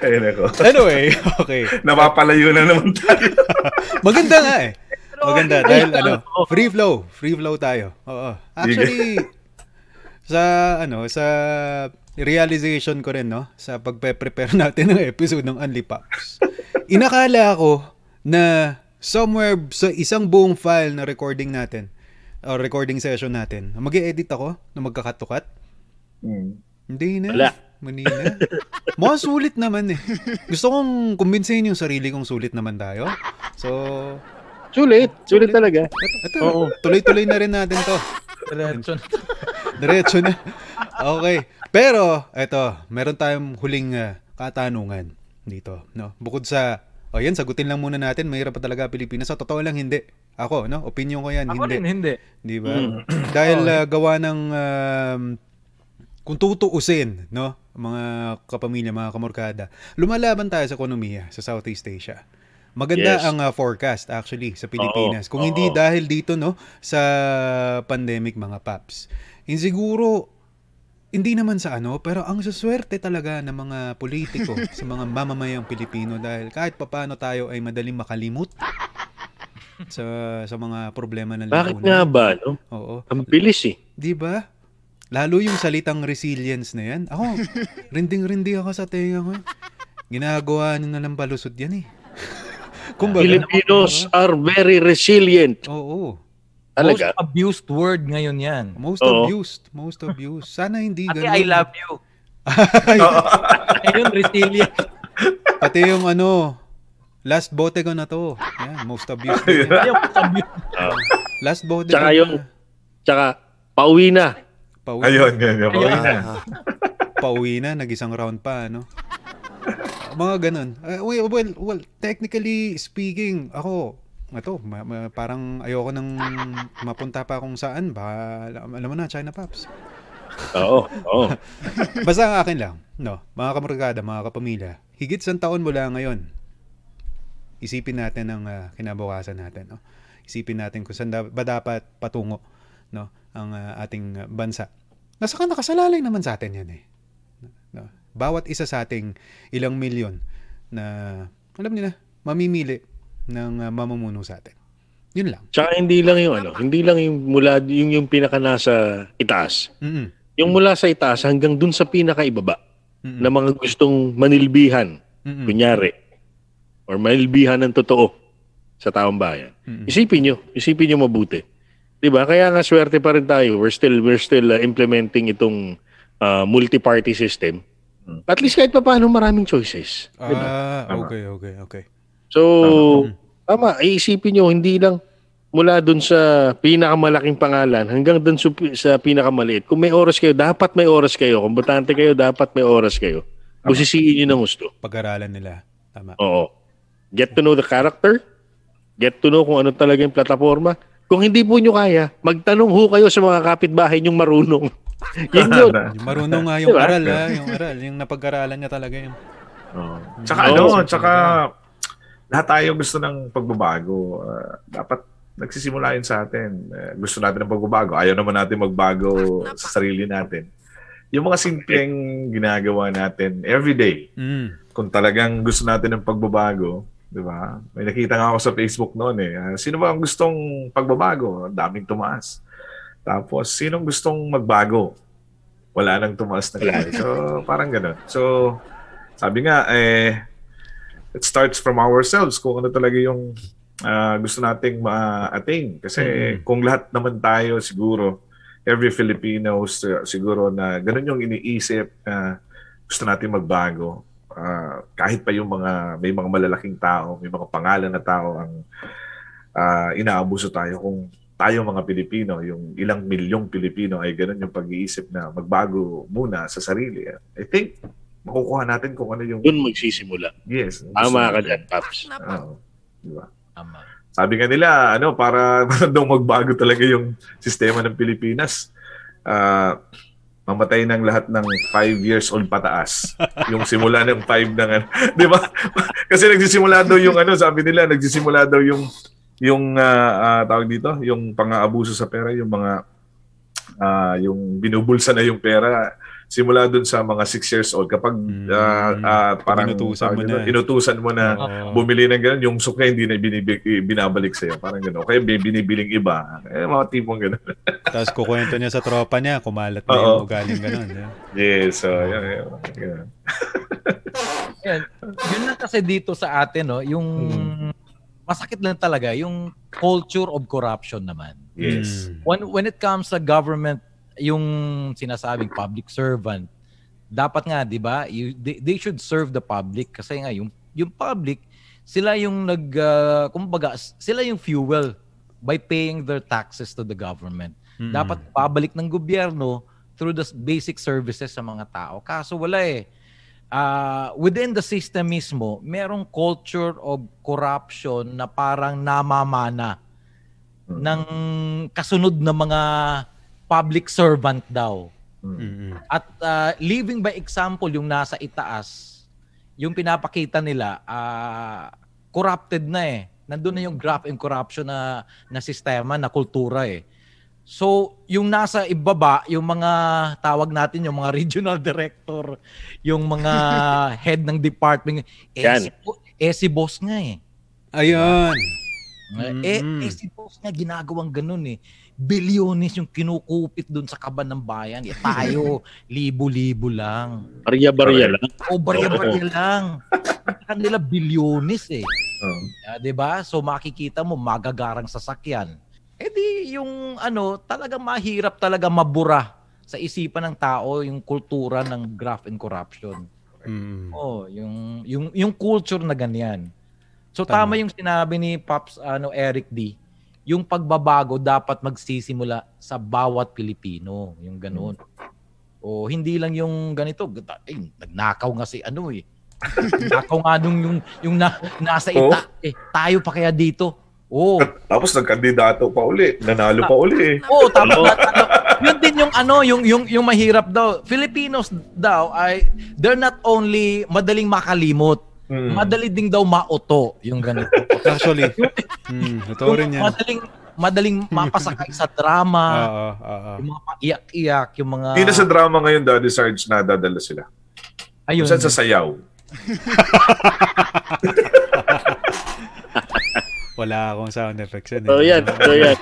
Ayun ako. Anyway, okay. <laughs> Napapalayo na naman tayo. <laughs> Maganda nga eh. Maganda dahil ano, <laughs> free flow, free flow tayo. Oo. Actually sa ano, sa realization ko rin no, sa pagpe-prepare natin ng episode ng Unli Pops. Inakala ko na somewhere sa isang buong file na recording natin or recording session natin, mag edit ako na magkakatukat. Mm. Hindi na. Wala. Mani na. Mga sulit naman eh. Gusto kong kumbinsihin yung sarili kong sulit naman tayo. So, Sulit. Sulit talaga. ito, ito Oo. tuloy-tuloy na rin natin to. Diretso na. Diretso na. Okay. Pero, eto, meron tayong huling ah, katanungan dito. No? Bukod sa, o yan, sagutin lang muna natin, mahirap pa talaga Pilipinas. Sa totoo lang, hindi. Ako, no? Opinion ko yan, Ako hindi. rin, hindi. Di ba? Mm. Dahil ah, gawa ng um, kung tutuusin, no, mga kapamilya, mga kamorkada, lumalaban tayo sa ekonomiya sa Southeast Asia. Maganda Yes. ang ah, forecast actually sa Pilipinas. Oo, Kung hindi oo. dahil dito no sa pandemic mga paps. Insiguro hindi naman sa ano, pero ang suswerte talaga ng mga politiko <laughs> sa mga mamamayang Pilipino dahil kahit papaano tayo ay madaling makalimot sa sa mga problema ng Bakit lipunan. nga ba, no? Oo. Ang bilis eh. Di ba? Lalo yung salitang resilience na yan. Ako, <laughs> rinding-rindi ako sa tenga ko. Ginagawa nyo na lang palusot yan eh. <laughs> Kumbaga, Filipinos are very resilient. oo. Talaga. Most abused word ngayon yan. Most Oo. abused. Most abused. Sana hindi Ate, ganun. I love you. <laughs> Ayun, resilient. Pati yung ano, last bote ko na to. Yan, most abused. yan. Ayun, abused. Last bote Tsaka ko yung- na. Tsaka, pauwi na. Pauwi, Ayun, yun. yun. Ayun. Ayun. na. <laughs> pauwi na, nag-isang round pa, ano? Mga ganun. Uh, well, well, well, technically speaking, ako, ito, ma- ma- parang ayoko nang mapunta pa kung saan. Baka, alam, mo na, China Pops. Oo. Oo. <laughs> Basta ang akin lang, no, mga kamarkada, mga kapamilya, higit sa taon mula ngayon, isipin natin ang ah, kinabukasan natin. No? Isipin natin kung saan da- ba dapat patungo no, ang ah, ating ah, bansa. Nasa ka nakasalalay naman sa atin yan eh. No? Bawat isa sa ating ilang milyon na, alam niyo na, mamimili ng ah, mamumuno sa atin. Yun lang. Tsaka hindi lang yung ano, hindi lang yung mula yung yung pinaka nasa itaas. Mm-mm. Yung mula sa itaas hanggang dun sa pinaka ibaba Mm-mm. na mga gustong manilbihan, Mm-mm. kunyari, or manilbihan ng totoo sa taong bayan. Mm-mm. Isipin nyo, isipin nyo mabuti. 'Di ba? Kaya nga swerte pa rin tayo. We're still we're still uh, implementing itong uh, multi-party system. Hmm. At least kahit pa paano maraming choices. Ah, Tama. okay, okay, okay. So, Tama. tama, iisipin nyo, hindi lang mula dun sa pinakamalaking pangalan hanggang dun sa, sa pinakamaliit. Kung may oras kayo, dapat may oras kayo. Kung butante kayo, dapat may oras kayo. Busisiin nyo ng gusto. Pag-aralan nila. Tama. Oo. Get to know the character. Get to know kung ano talaga yung plataforma. Kung hindi po nyo kaya, magtanong ho kayo sa mga kapitbahay nyong marunong. <laughs> Yun yun. Yung marunong nga yung Diba? aral, ha? Yung aral. Yung napag-aralan niya talaga yun. Oo. Tsaka Oo. ano, tsaka lahat tayo gusto ng pagbabago. Ah, dapat nagsisimula yun sa atin. Eh, gusto natin ng pagbabago. Ayaw naman natin magbago sa sarili natin. Yung mga simpleng ginagawa natin everyday, Mm. kung talagang gusto natin ng pagbabago, di ba? May nakita nga ako sa Facebook noon eh. Ah, Sino ba ang gustong pagbabago? Ang daming tumaas. Tapos, sinong gustong magbago? Wala nang tumaas na kaya. So, parang ganun. So, sabi nga, eh, it starts from ourselves kung ano talaga yung ah, gusto nating ma-attain. Kasi Mhm. kung lahat naman tayo siguro, every Filipino siguro na ganun yung iniisip na gusto natin magbago. Ah, kahit pa yung mga may mga malalaking tao, may mga pangalan na tao ang ah, inaabuso tayo kung tayo mga Pilipino, yung ilang milyong Pilipino ay ganun yung pag-iisip na magbago muna sa sarili. I think makukuha natin kung ano yung Doon magsisimula. yes. Tama ka dyan, Paps. Oo. Diba? Tama. Sabi nga nila, ano, para <laughs> daw magbago talaga yung sistema ng Pilipinas. Ah, mamatay ng lahat ng 5 years old pataas. yung simula ng 5 ng ano. <laughs> Di ba? Kasi nagsisimula daw yung ano, sabi nila, nagsisimula daw yung yung ah, ah, tawag dito, yung pang-aabuso sa pera, yung mga ah, yung binubulsa na yung pera simula dun sa mga 6 years old kapag Mm. ah, ah, parang Inutusan mo na. inutusan mo na Oo. bumili ng ganun, yung suka hindi na binibig, binabalik sa'yo. Parang gano'n. Kaya may binibiling iba. Eh, mga tipong gano'n. <laughs> Tapos kukwento niya sa tropa niya, kumalat na yung ugaling ganun. yeah. yes, so, yan, yan, yan. Yan. Yun lang kasi dito sa atin, no, yung masakit lang talaga, yung culture of corruption naman. Yes. Mm. When, when it comes sa government, yung sinasabing public servant, dapat nga, di ba, you- they, they should serve the public kasi nga, yung, yung public, sila yung nag, uh, kumbaga, sila yung fuel by paying their taxes to the government. Mm. Dapat pabalik ng gobyerno through the basic services sa mga tao. Kaso wala eh. Ah, within the system mismo, merong culture of corruption na parang namamana ng kasunod na mga public servant daw. Mm-mm. At ah, living by example yung nasa itaas, yung pinapakita nila, ah, corrupted na eh. Nandun na yung graft and corruption na, na sistema, na kultura eh. So, yung nasa ibaba, yung mga tawag natin, yung mga <laughs> regional director, yung mga <laughs> head ng department, eh, Yan. si, eh si boss nga eh. Ayun. Eh, Mm-mm. eh si boss nga ginagawang ganun eh. Bilyones yung kinukupit dun sa kaban ng bayan. Eh, tayo, <laughs> libo-libo lang. Barya-barya lang. O barya-barya lang. Kanila bilyones eh. Oh. Ah, 'di ba? So makikita mo magagarang sasakyan. Eh di yung ano, talaga mahirap talaga mabura sa isipan ng tao yung kultura ng graft and corruption. Mm. Oh, yung yung yung culture na ganyan. So Tama. tama, yung sinabi ni Pops ano Eric D. Yung pagbabago dapat magsisimula sa bawat Pilipino, yung ganun. O hindi lang yung ganito, eh, nagnakaw nga si ano eh. Nagnakaw nga nung yung yung na, nasa ita, eh tayo pa kaya dito. Oh. Tapos nagkandidato pa uli. Nanalo pa uli eh. Oh, tama. ano, yun din yung ano, yung yung yung mahirap daw. Filipinos daw ay they're not only madaling makalimot, Mm. madali ding daw mauto yung ganito. <laughs> Actually, mm, ito rin yung yan. madaling madaling mapasakay sa drama, <laughs> Oo, oo. yung mga paiyak-iyak, yung mga Hindi na sa drama ngayon, Daddy Sarge, nadadala sila. ayun. Kung saan sa sayaw. <laughs> Wala akong sound effects yun. eh. So yan, so yan.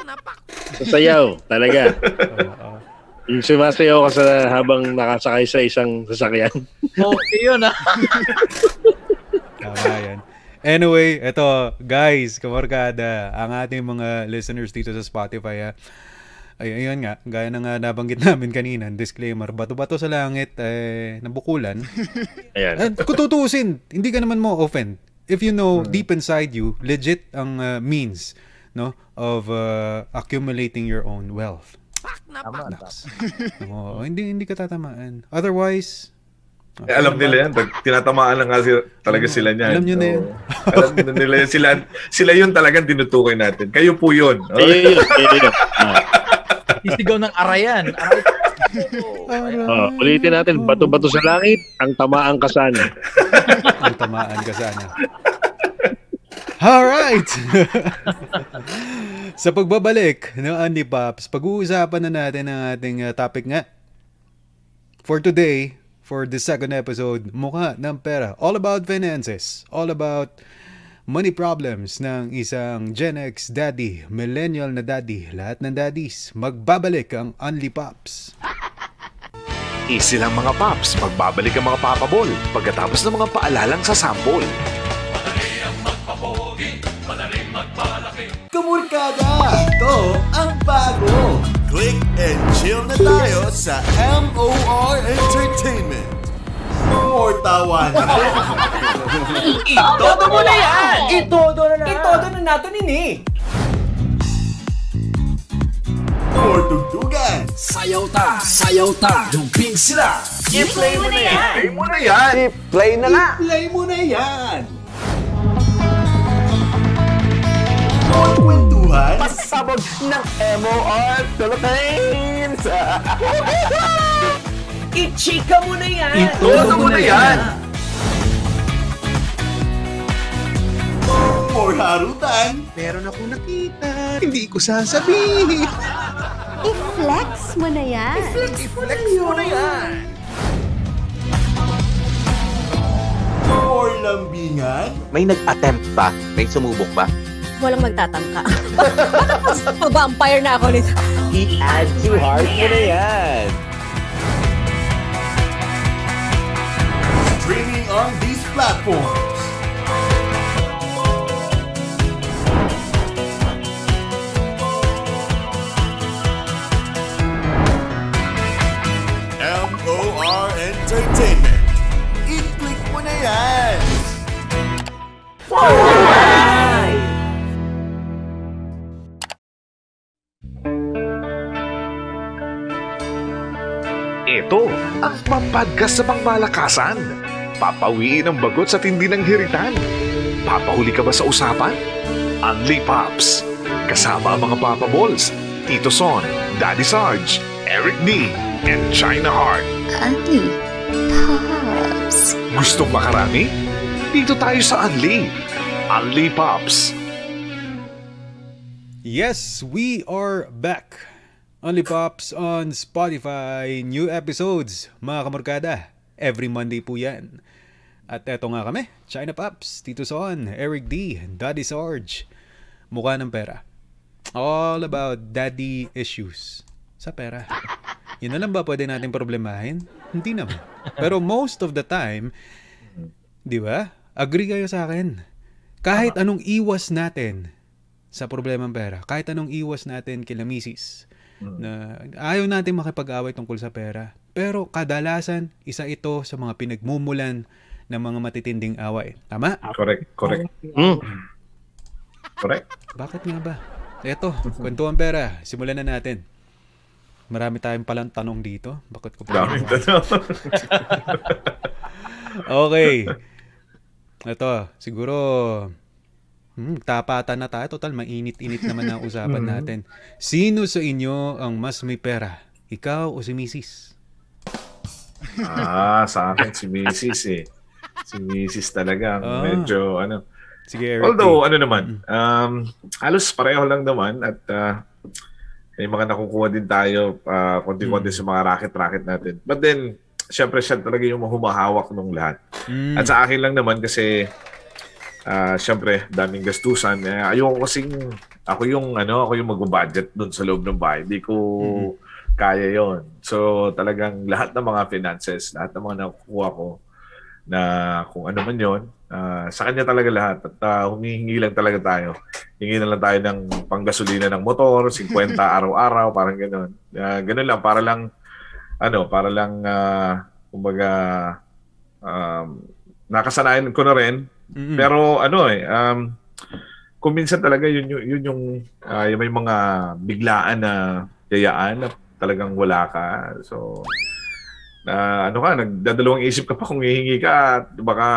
Sasayaw, talaga. Oo. Yung sumasayaw ka sa habang nakasakay sa isang sasakyan. Okay yun ah. Tama yan. Anyway, eto, guys, kamarkada, ang ating mga listeners dito sa Spotify, ah, ay, ayun nga, gaya na nga nabanggit namin kanina, disclaimer, bato-bato sa langit, eh, nabukulan. <laughs> Ayan. And kung hindi ka naman mo offend. If you know deep inside you, legit ang uh, means no of uh, accumulating your own wealth. Tama. Naks. Oo, hindi hindi ka tatamaan. Otherwise, Eh, alam nila yan. Tinatamaan na nga talaga sila niyan. Alam nyo na yan. Oo. alam na <laughs> nila yan. Sila, sila yun talagang tinutukoy natin. Kayo po yun. Oh. Ayun yun, yun. Ah, <laughs> Sisigaw ng arayan. Aray. ah, ulitin natin, bato-bato sa langit, ang tamaan ka sana. <laughs> ang tamaan ka sana. Alright! Sa pagbabalik no, Andy Pops, pag-uusapan na natin ang ating uh, topic nga. For today, for the second episode, mukha ng pera. All about finances. All about money problems ng isang Gen X daddy, millennial na daddy, lahat ng daddies. Magbabalik ang Unli Pops. <laughs> Easy lang mga paps, magbabalik ang mga papabol pagkatapos ng mga paalalang sa sample. Kumurkada! Ito ang bago! Click and chill na tayo sa MOR Entertainment! More tawa na! Itodo mo na yan! Itodo na nato ni Sayaw ta, sayaw ta, jumping sila. I-play mo na yan! Play mo na yan! Play na nga! Play mo na yan. Mga kwentuhan, Pasabog ng MOR Philippines! <laughs> I-chika mo na yan. Todo mo na yan! more harutan, Meron ako nakita. Hindi ko sasabihin. I-flex mo na yan. I-flex mo na yan. more lambingan, May nag-attempt ba? May sumubok ba? Walang magtatangka. <laughs> Pa-vampire na ako nito. I-add to heart mo na yan. streaming on these platforms. M.O.R. Entertainment. I-click mo na yan! Ito ang mapadgas sa pangmalakasan. Papawiin ang bagot sa tindi ng hiritan. Papahuli ka ba sa usapan? Unli Pops. Kasama ang mga Papa Balls, Tito Son, Daddy Sarge, Eric D, and China Heart. Unli. Pops. Gustong makarami? Dito tayo sa Unli. Unli Pops. Yes, we are back. Only Pops on Spotify. New episodes, mga kamarkada. Every Monday po yan. At eto nga kami, China Pops, Tito Son, Eric D, Daddy Sarge. Mukha ng pera. All about daddy issues sa pera. Yun na lang ba pwede natin problemahin? Hindi naman. Pero most of the time, di ba? Agree kayo sa akin. Kahit anong iwas natin sa problemang pera, kahit anong iwas natin kila misis, na ayaw natin makipag-away tungkol sa pera. Pero kadalasan, isa ito sa mga pinagmumulan ng mga matitinding away. Tama? Correct, correct, Mm. correct. Bakit nga ba? Eto, kwentuhan pera. Simulan na natin. Marami tayong palang tanong dito. Bakit ko pa? Daming tanong. <laughs> Okay. Ito, siguro hmm, tapatan na tayo. Total, mainit-init naman ang usapan <laughs> natin. Sino sa inyo ang mas may pera? Ikaw o si Mrs.? ah, sa akin si Mrs. eh. Si Mrs. talaga. Ah. Medyo ano. Sige, Eric. Although, ano naman, um, halos pareho lang naman at uh, may mga nakukuha din tayo uh, konti-konti sa mga racket-racket natin. But then, syempre siya talaga yung humahawak ng lahat. Mm. At sa akin lang naman kasi ah syempre daming gastusan. Eh, ayoko kasing ako yung ano, ako yung mag-budget doon sa loob ng bahay. Hindi ko kaya 'yon. So talagang lahat ng mga finances, lahat ng mga nakukuha ko na kung ano man 'yon, ah, sa kanya talaga lahat at ah, humihingi lang talaga tayo. Hingi na lang tayo ng panggasolina ng motor, 50 <laughs> araw-araw, parang gano'n. Uh, gano'n lang para lang ano, para lang ah, kumbaga um, nakasanayan ko na rin Mm-mm. pero ano eh, um, kung minsan talaga yun, yun, yun yung, ah, yung may mga biglaan na yayaan na talagang wala ka. So, na ano ka, nagdadalawang isip ka pa kung hihingi ka at baka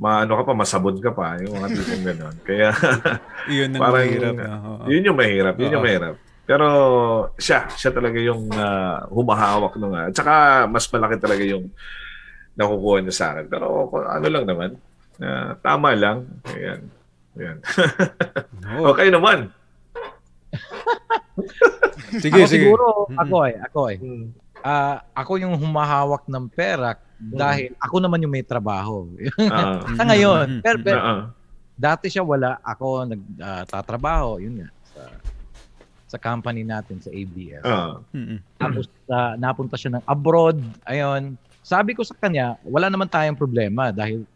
maano ka pa, masabon ka pa. Yung mga tipong gano'n. <laughs> Kaya, <laughs> Yun ang parang, mahirap. No? Oo. yun yung mahirap. Yun yung Oo. mahirap. Pero siya, siya talaga yung ah, humahawak nung At saka mas malaki talaga yung nakukuha niya sa akin. Pero ano lang naman, ah, tama lang. Ayan. Ayan. Oo. <laughs> okay naman. <laughs> Sige, ako sige. siguro, ako eh, ako eh. Ah, ako yung humahawak ng pera dahil ako naman yung may trabaho. Ah, <laughs> Sa ngayon. Pero, pero ah, dati siya wala, ako nagtatrabaho, yun nga, sa, sa company natin, sa ABS. ah, Mm-mm. Tapos ah, napunta siya ng abroad, ayun. Sabi ko sa kanya, wala naman tayong problema dahil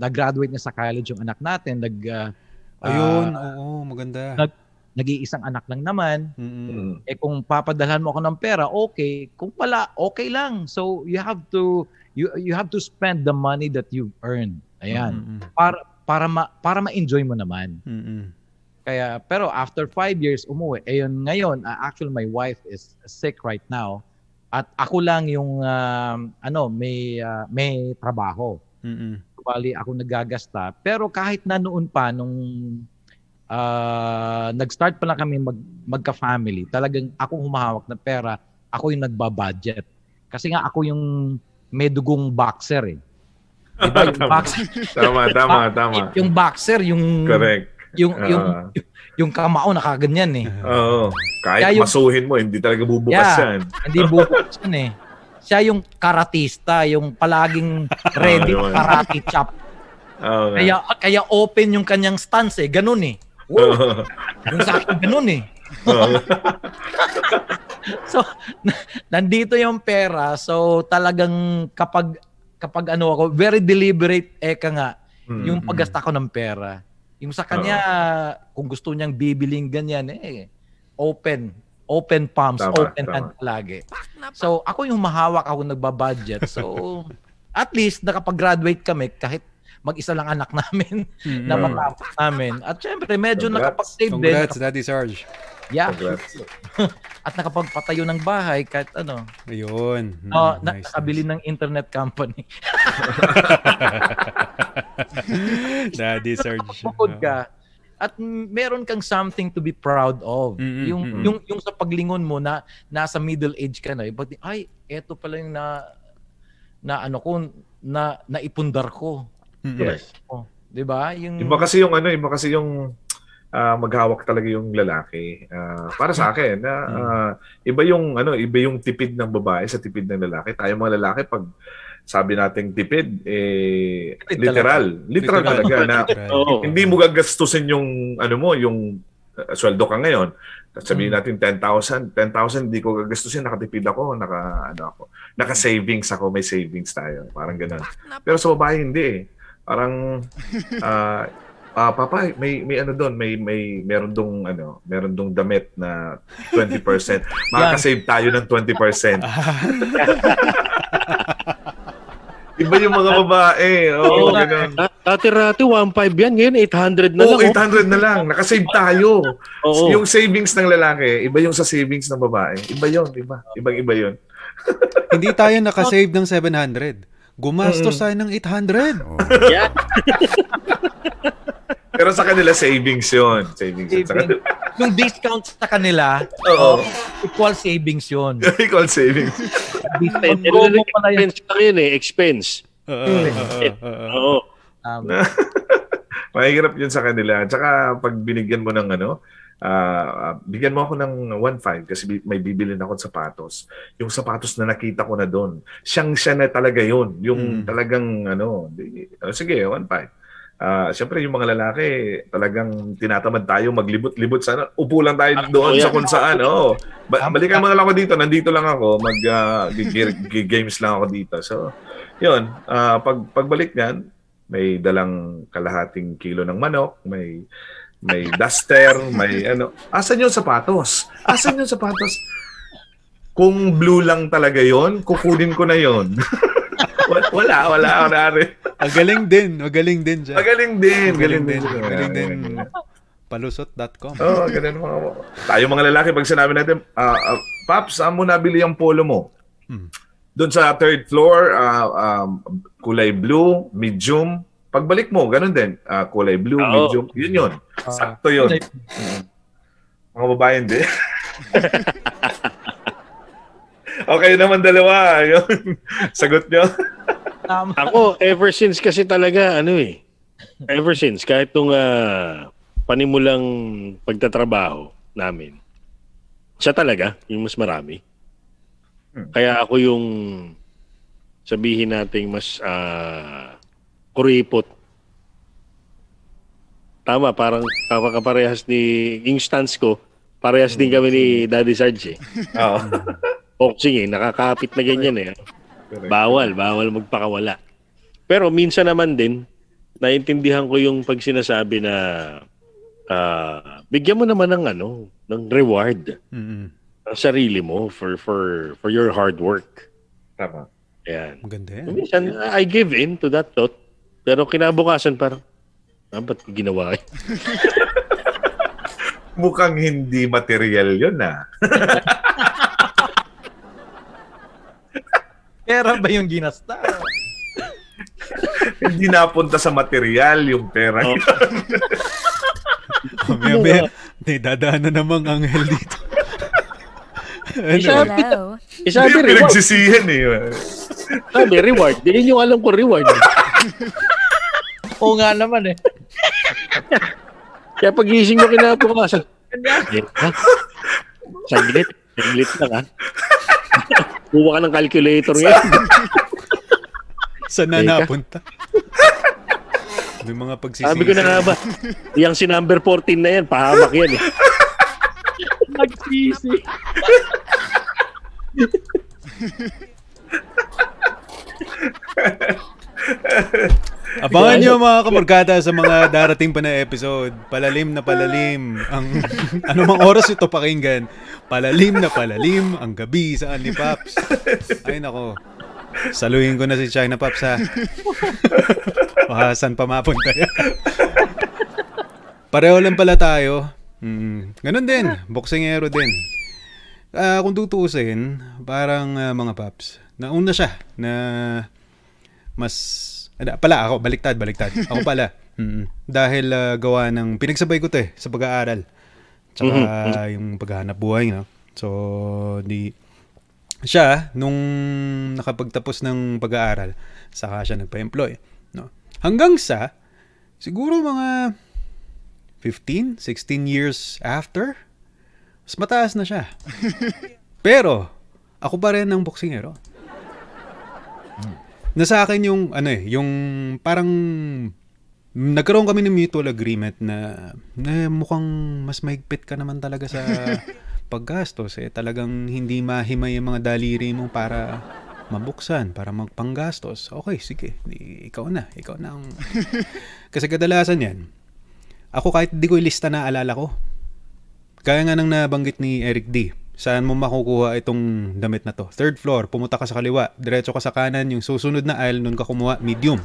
nag-graduate na sa college yung anak natin, nag, ah, Ayun, ah, oo, maganda. nag- nag-iisang anak lang naman. Mm-mm. mm, Eh kung papadalhan mo ako ng pera, okay. Kung wala, okay lang. So you have to you you have to spend the money that you earned. Ayan. Mm-mm. Para para ma, para ma-enjoy mo naman. Mm-mm. Kaya, pero after five years, umuwi. Ayun, ngayon, uh, actually, my wife is sick right now. At ako lang yung, um, ano, may, uh, may trabaho. Mm-mm. Bali, ako nagagasta. Pero kahit na noon pa, nung uh, nag-start pa lang kami mag, magka-family, talagang ako humahawak ng pera, ako yung nagbabudget. Kasi nga ako yung may dugong boxer eh. <laughs> Diba yung Tama. boxer? Tama, tama, tama. Yung boxer, yung Correct. yung yung Ah. yung kamao nakaganyan eh. Oo. Kahit Kaya yung- masuhin mo, hindi talaga bubukas Yeah. yan. Hindi bukas yan eh. Siya yung karatista, yung palaging <laughs> ready yun. karate chop. Oo nga. Kaya kaya open yung kanyang stance eh, ganun eh. Oo. Yung sa akin ganun eh. Oo. <laughs> So na- nandito yung pera. So talagang kapag kapag ano ako, very deliberate eka nga Mm, yung paggasta ko ng pera. Yung sa kanya, kung gusto niyang bibiling ganyan, eh, open. Open palms, Tama, open tama. hand palagi. So, ako yung mahawak, ako nagbabudget. So, at least nakapag-graduate kami kahit mag-isa lang anak namin <laughs> na Mm. matapos namin. At syempre, medyo Congrats. nakapag-save din. Congrats, Daddy Sarge. Yeah. Congrats. <laughs> At nakapagpatayo ng bahay kahit ano. Ayun. Mm, Uh, nice, nakabili ng internet company. nice. <laughs> Daddy Sarge. bukod ka at meron kang something to be proud of. Mm-mm, yung yung yung sa paglingon mo na nasa middle age ka na, eh, but ay eto pala yung na na ano ko na naipundar ko. Mm-mm. Yes. Oh, 'di ba? Yung Iba kasi yung ano, iba kasi yung ah, maghawak talaga yung lalaki. Ah, para sa akin, na <laughs> ah, iba yung ano, iba yung tipid ng babae sa tipid ng lalaki. Tayo mga lalaki pag sabi nating tipid eh Tipid literal, literal, talaga na Literal. Oo. hindi mo gagastusin yung ano mo, yung uh, sweldo ka ngayon. Sabihin natin 10,000, 10,000 hindi ko gagastusin, nakatipid ako, naka ano ako, naka-savings ako, may savings tayo, parang ganun. Pero sa babae hindi eh. Parang <laughs> ah ah, papa, may may ano doon, may may meron dong ano, meron dong damit na 20%. <laughs> Makaka-save tayo ng 20%. <laughs> Iba yung mga babae. Oo, Oo. ganun. Da- Dati-rati 1.5 yan, ngayon 800 na Oo, lang. oh. 800 na lang. Nakasave tayo. Oo. Yung savings ng lalaki, iba yung sa savings ng babae. Iba yon, iba. Ibang iba yon. <laughs> Hindi tayo nakasave ng 700. Gumastos tayo ng 800. <laughs> Yan. Pero sa kanila, savings yon. Savings yun. Sa Saving. kanila. <laughs> yung discount sa kanila, Oo. equal savings 'yon. <laughs> Equal savings. Discount promo pala yun. Expense lang yun eh, expense. Oo. Tama. <laughs> Mahirap yun sa kanila. Tsaka pag binigyan mo ng ano, ah, bigyan mo ako ng 1.5 kasi bi- may bibilin ako ng sapatos. Yung sapatos na nakita ko na doon, siyang siya na talaga yun. Yung Mm. talagang ano, di, oh, sige, 1.5. Ah, Siyempre, yung mga lalaki, talagang tinatamad tayo maglibot-libot sana. Upo lang tayo doon Oh, sa kung saan. Oo. Ba- balikan mo na lang ako dito. Nandito lang ako. Mag ah, gi- gi- gi- games lang ako dito. So, yun. Ah, pag pagbalik niyan, may dalang kalahating kilo ng manok, may may duster, may ano. Asan yung sapatos? Asan yung sapatos? Kung blue lang talaga yon, kukunin ko na yon. <laughs> wala, wala, wala rin. Magaling din. Magaling din siya. Magaling din, galing din. Magaling din. Palusot.com. Oo, oh, ganun mga Tayo mga lalaki, pag sinabi natin, ah, ah, Paps, saan mo nabili ang polo mo? Hmm. Doon sa third floor, ah, um, kulay blue, medium. Pagbalik mo, ganun din. Ah, kulay blue, Oo. medium. Yun yun. Sakto yun. Mga babae hindi. <laughs> okay naman dalawa. Yun. <laughs> Sagot nyo. Tama. Ako, ever since kasi talaga, ano eh, ever since, kahit nung ah, panimulang pagtatrabaho namin, siya talaga, yung mas marami. Kaya ako yung sabihin nating mas ah, kuripot. Tama, parang kapakaparehas ni, yung stance ko, parehas din kami ni Daddy Sarge eh. Oo. <laughs> Boxing eh, nakakapit na ganyan eh. Bawal, bawal magpakawala. Pero minsan naman din, naintindihan ko yung pag sinasabi na ah, bigyan mo naman ng ano, ng reward Mm-mm. ang sarili mo for for for your hard work. Tama. Ayan. Maganda yan. Minsan, I give in to that thought. Pero kinabukasan parang, ah, ba't ginawa yun? <laughs> mukhang hindi material yun ah. <laughs> Pera ba yung ginasta? hindi napunta sa material yung pera. Oh. <laughs> Maya, maya, may dadaan na namang anghel dito. ano? <laughs> Hello. Eh, sabi Hindi yung reward. pinagsisihan eh. Sabi reward. Di yun yung alam ko reward. <laughs> Oo nga naman eh. Kaya pagising mo kinabukasan. Saglit. Saglit lang ha. Buwa ka ng calculator ngayon. <laughs> Saan na napunta? <laughs> May mga pagsisisi. Sabi ko na nga ba, yung si number 14 na yan, pahamak yan eh. <laughs> Nagsisi. <laughs> Abangan nyo mga kamarkada sa mga darating pa na episode. Palalim na palalim. Ang <laughs> anumang oras ito pakinggan. Palalim na palalim ang gabi sa Anli Pops. Ay nako. Saluhin ko na si China Pops ha. <laughs> Baka saan pa mapunta yan. Pareho lang pala tayo. Mm, ganun din. Boksingero din. Ah, kung tutuusin, parang ah, mga Pops, nauna siya na mas ano, pala ako baliktad baliktad. Ako pala <laughs> Mm, dahil ah, gawa ng pinagsabay ko 'to eh sa pag-aaral. Tsaka yung paghahanap buhay no? So di siya nung nakapagtapos ng pag-aaral saka siya nagpa-employ no? Hanggang sa siguro mga 15 16 years after mas mataas na siya. <laughs> Pero ako pa rin ang boksingero nasa akin yung ano eh, yung parang nagkaroon kami ng mutual agreement na, na mukhang mas mahigpit ka naman talaga sa <laughs> paggastos eh. Talagang hindi mahimay yung mga daliri mo para mabuksan, para magpanggastos. Okay, sige. Di, ikaw na. Ikaw na ang... <laughs> Kasi kadalasan yan, ako kahit di ko ilista na alala ko, kaya nga nang nabanggit ni Eric D. Saan mo makukuha itong damit na to? Third floor, pumunta ka sa kaliwa, diretso ka sa kanan, yung susunod na aisle, nun ka kumuha, medium.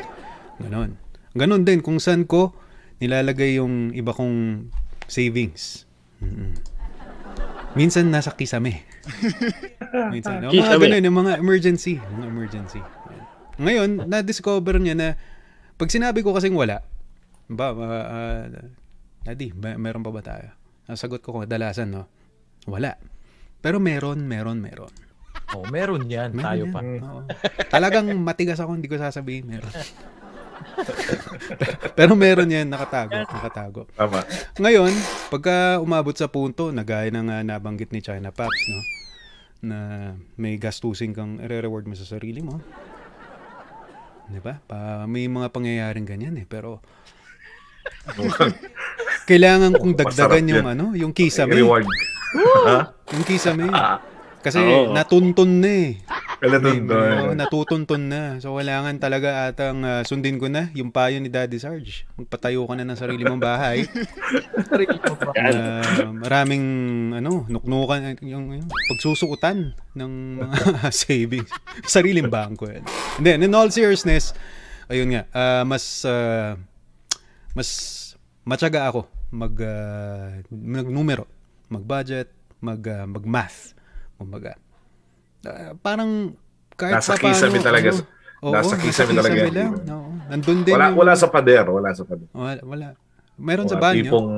<laughs> Ganon. Ganon din kung saan ko nilalagay yung iba kong savings. Mm-mm. Minsan nasa kisame. <laughs> Minsan. No? Mga ganun, yung mga emergency. Mga emergency. Ngayon, na-discover niya na pag sinabi ko kasing wala, ba, uh, uh, Daddy, ba, meron pa ba tayo? Ang sagot ko kadalasan, no? Wala. Pero meron, meron, meron. Oh, meron yan. Meron tayo yan. pa. Oo. Talagang matigas ako, hindi ko sasabihin meron. <laughs> Pero meron yan, nakatago, nakatago. Tama. Ngayon, pagka umabot sa punto, na gaya ng ah, nabanggit ni China Paps, no? Na may gastusin kang i-reward mo sa sarili mo. Di ba? Pa, may mga pangyayaring ganyan eh. Pero <laughs> kailangan kong dagdagan yung ano, yung kisame. Reward. Ha? Yung kisame. Ah, Kasi Oo. natuntun na eh. Kala May- doon oo, natutuntun na. So, kailangan talaga atang ah, sundin ko na yung payo ni Daddy Sarge. Magpatayo ka na ng sarili mong bahay. Sarili <laughs> ba? na maraming ano, nuknukan yung, yung pagsusukutan ng mga <laughs> savings. Sariling bangko yan. And then, in all seriousness, ayun nga, ah, mas ah, mas matyaga ako mag ah, magnumero, mag-budget, mag ah, mag-math. Kumbaga. Ah, parang kahit Nasa pa paano, talaga. ano, oo, Nasa kisame talaga lang. Oo. Nandun din Wala, yung- wala sa pader. Wala sa pader. wala, wala. Meron sa Mga banyo. tipong,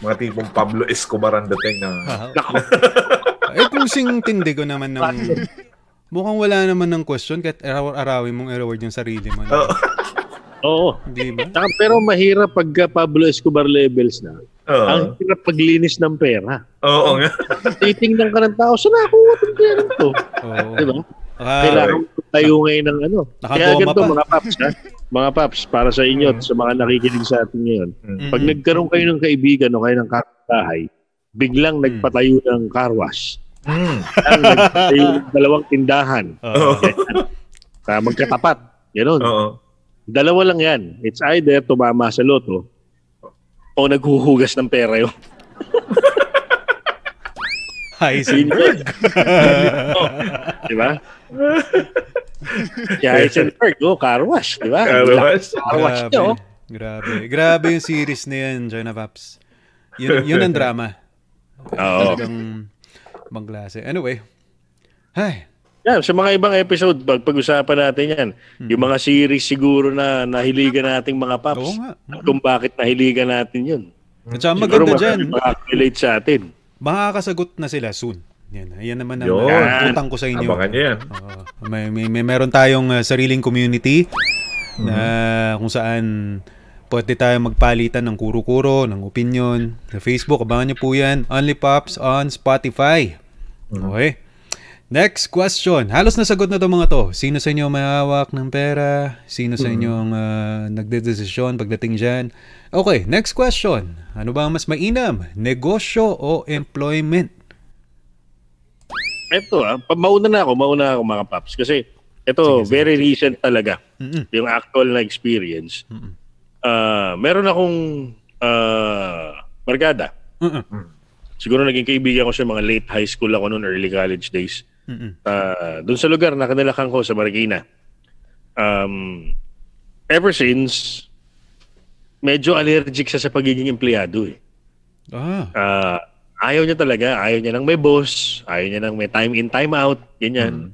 mga tipong Pablo Escobar ang dating <laughs> na Nako. eh kung sing tindi ko naman ng... Mukhang wala naman ng question kahit araw-arawin mong i-reward yung sarili mo. Oo. Oo. Di ba? Pero mahirap pagka Pablo Escobar levels na. Oo. Ang hirap paglinis ng pera. Oo nga. <laughs> Titingnan ka ng tao, saan nakuha itong pera to? Oo. Di ba? Ah, Kailangan tayo ngayon ng ano. Kaya ganito pa. mga paps ha. Mga paps, para sa inyo at sa mga nakikinig sa atin ngayon. mm, Pag nagkaroon kayo ng kaibigan o kayo ng kapitbahay, biglang Hmm. nagpatayo ng car wash. Mm. Ang nagpatayo ng dalawang tindahan. Oo. Na magkatapat. Ganon. Oo. Dalawa lang yan. It's either tumama sa loto o naghuhugas ng pera yun. Heisenberg. Oh, <laughs> di ba? Si Heisenberg, oh, car wash, di ba? Car wash. Car wash Grabe. oh. Grabe. Grabe yung series na yan, China Paps. Yun, yun ang drama. <laughs> Oo. Talagang ibang klase. Anyway. Ay, Yeah, sa mga ibang episode, pag pag-usapan natin yan. Yung mga series siguro na nahiligan nating mga paps. Oo nga. At kung bakit nahiligan natin yun. at saka maganda mag- dyan. Makaka-relate sa atin. Makakasagot na sila soon. Yan, yan naman ang uh, utang ko sa inyo. Abangan yan. Oo. may, may, may meron tayong uh, sariling community na kung saan pwede tayo magpalitan ng kuro-kuro, ng opinion. Sa Facebook, abangan nyo po yan. Only Pops on Spotify. Okay. Next question. Halos nasagot na to mga to. Sino sa inyo may hawak ng pera? Sino sa inyo ang uh, nagdedesisyon pagdating dyan? Okay, next question. Ano ba ang mas mainam? Negosyo o employment? Ito ah, pa- mauna na ako, mauna ako mga paps. Kasi ito, very recent talaga. Mm-mm. Yung actual na experience. Ah, meron akong ah, barkada. Mm-mm. Siguro naging kaibigan ko sa mga late high school ako noon, early college days. Mm-mm. Ah, doon sa lugar na kanilakang ko sa Marikina. Um, ever since, medyo allergic siya sa pagiging empleyado eh. Ah. Ah, ayaw niya talaga, ayaw niya ng may boss, ayaw niya ng may time in, time out, ganyan.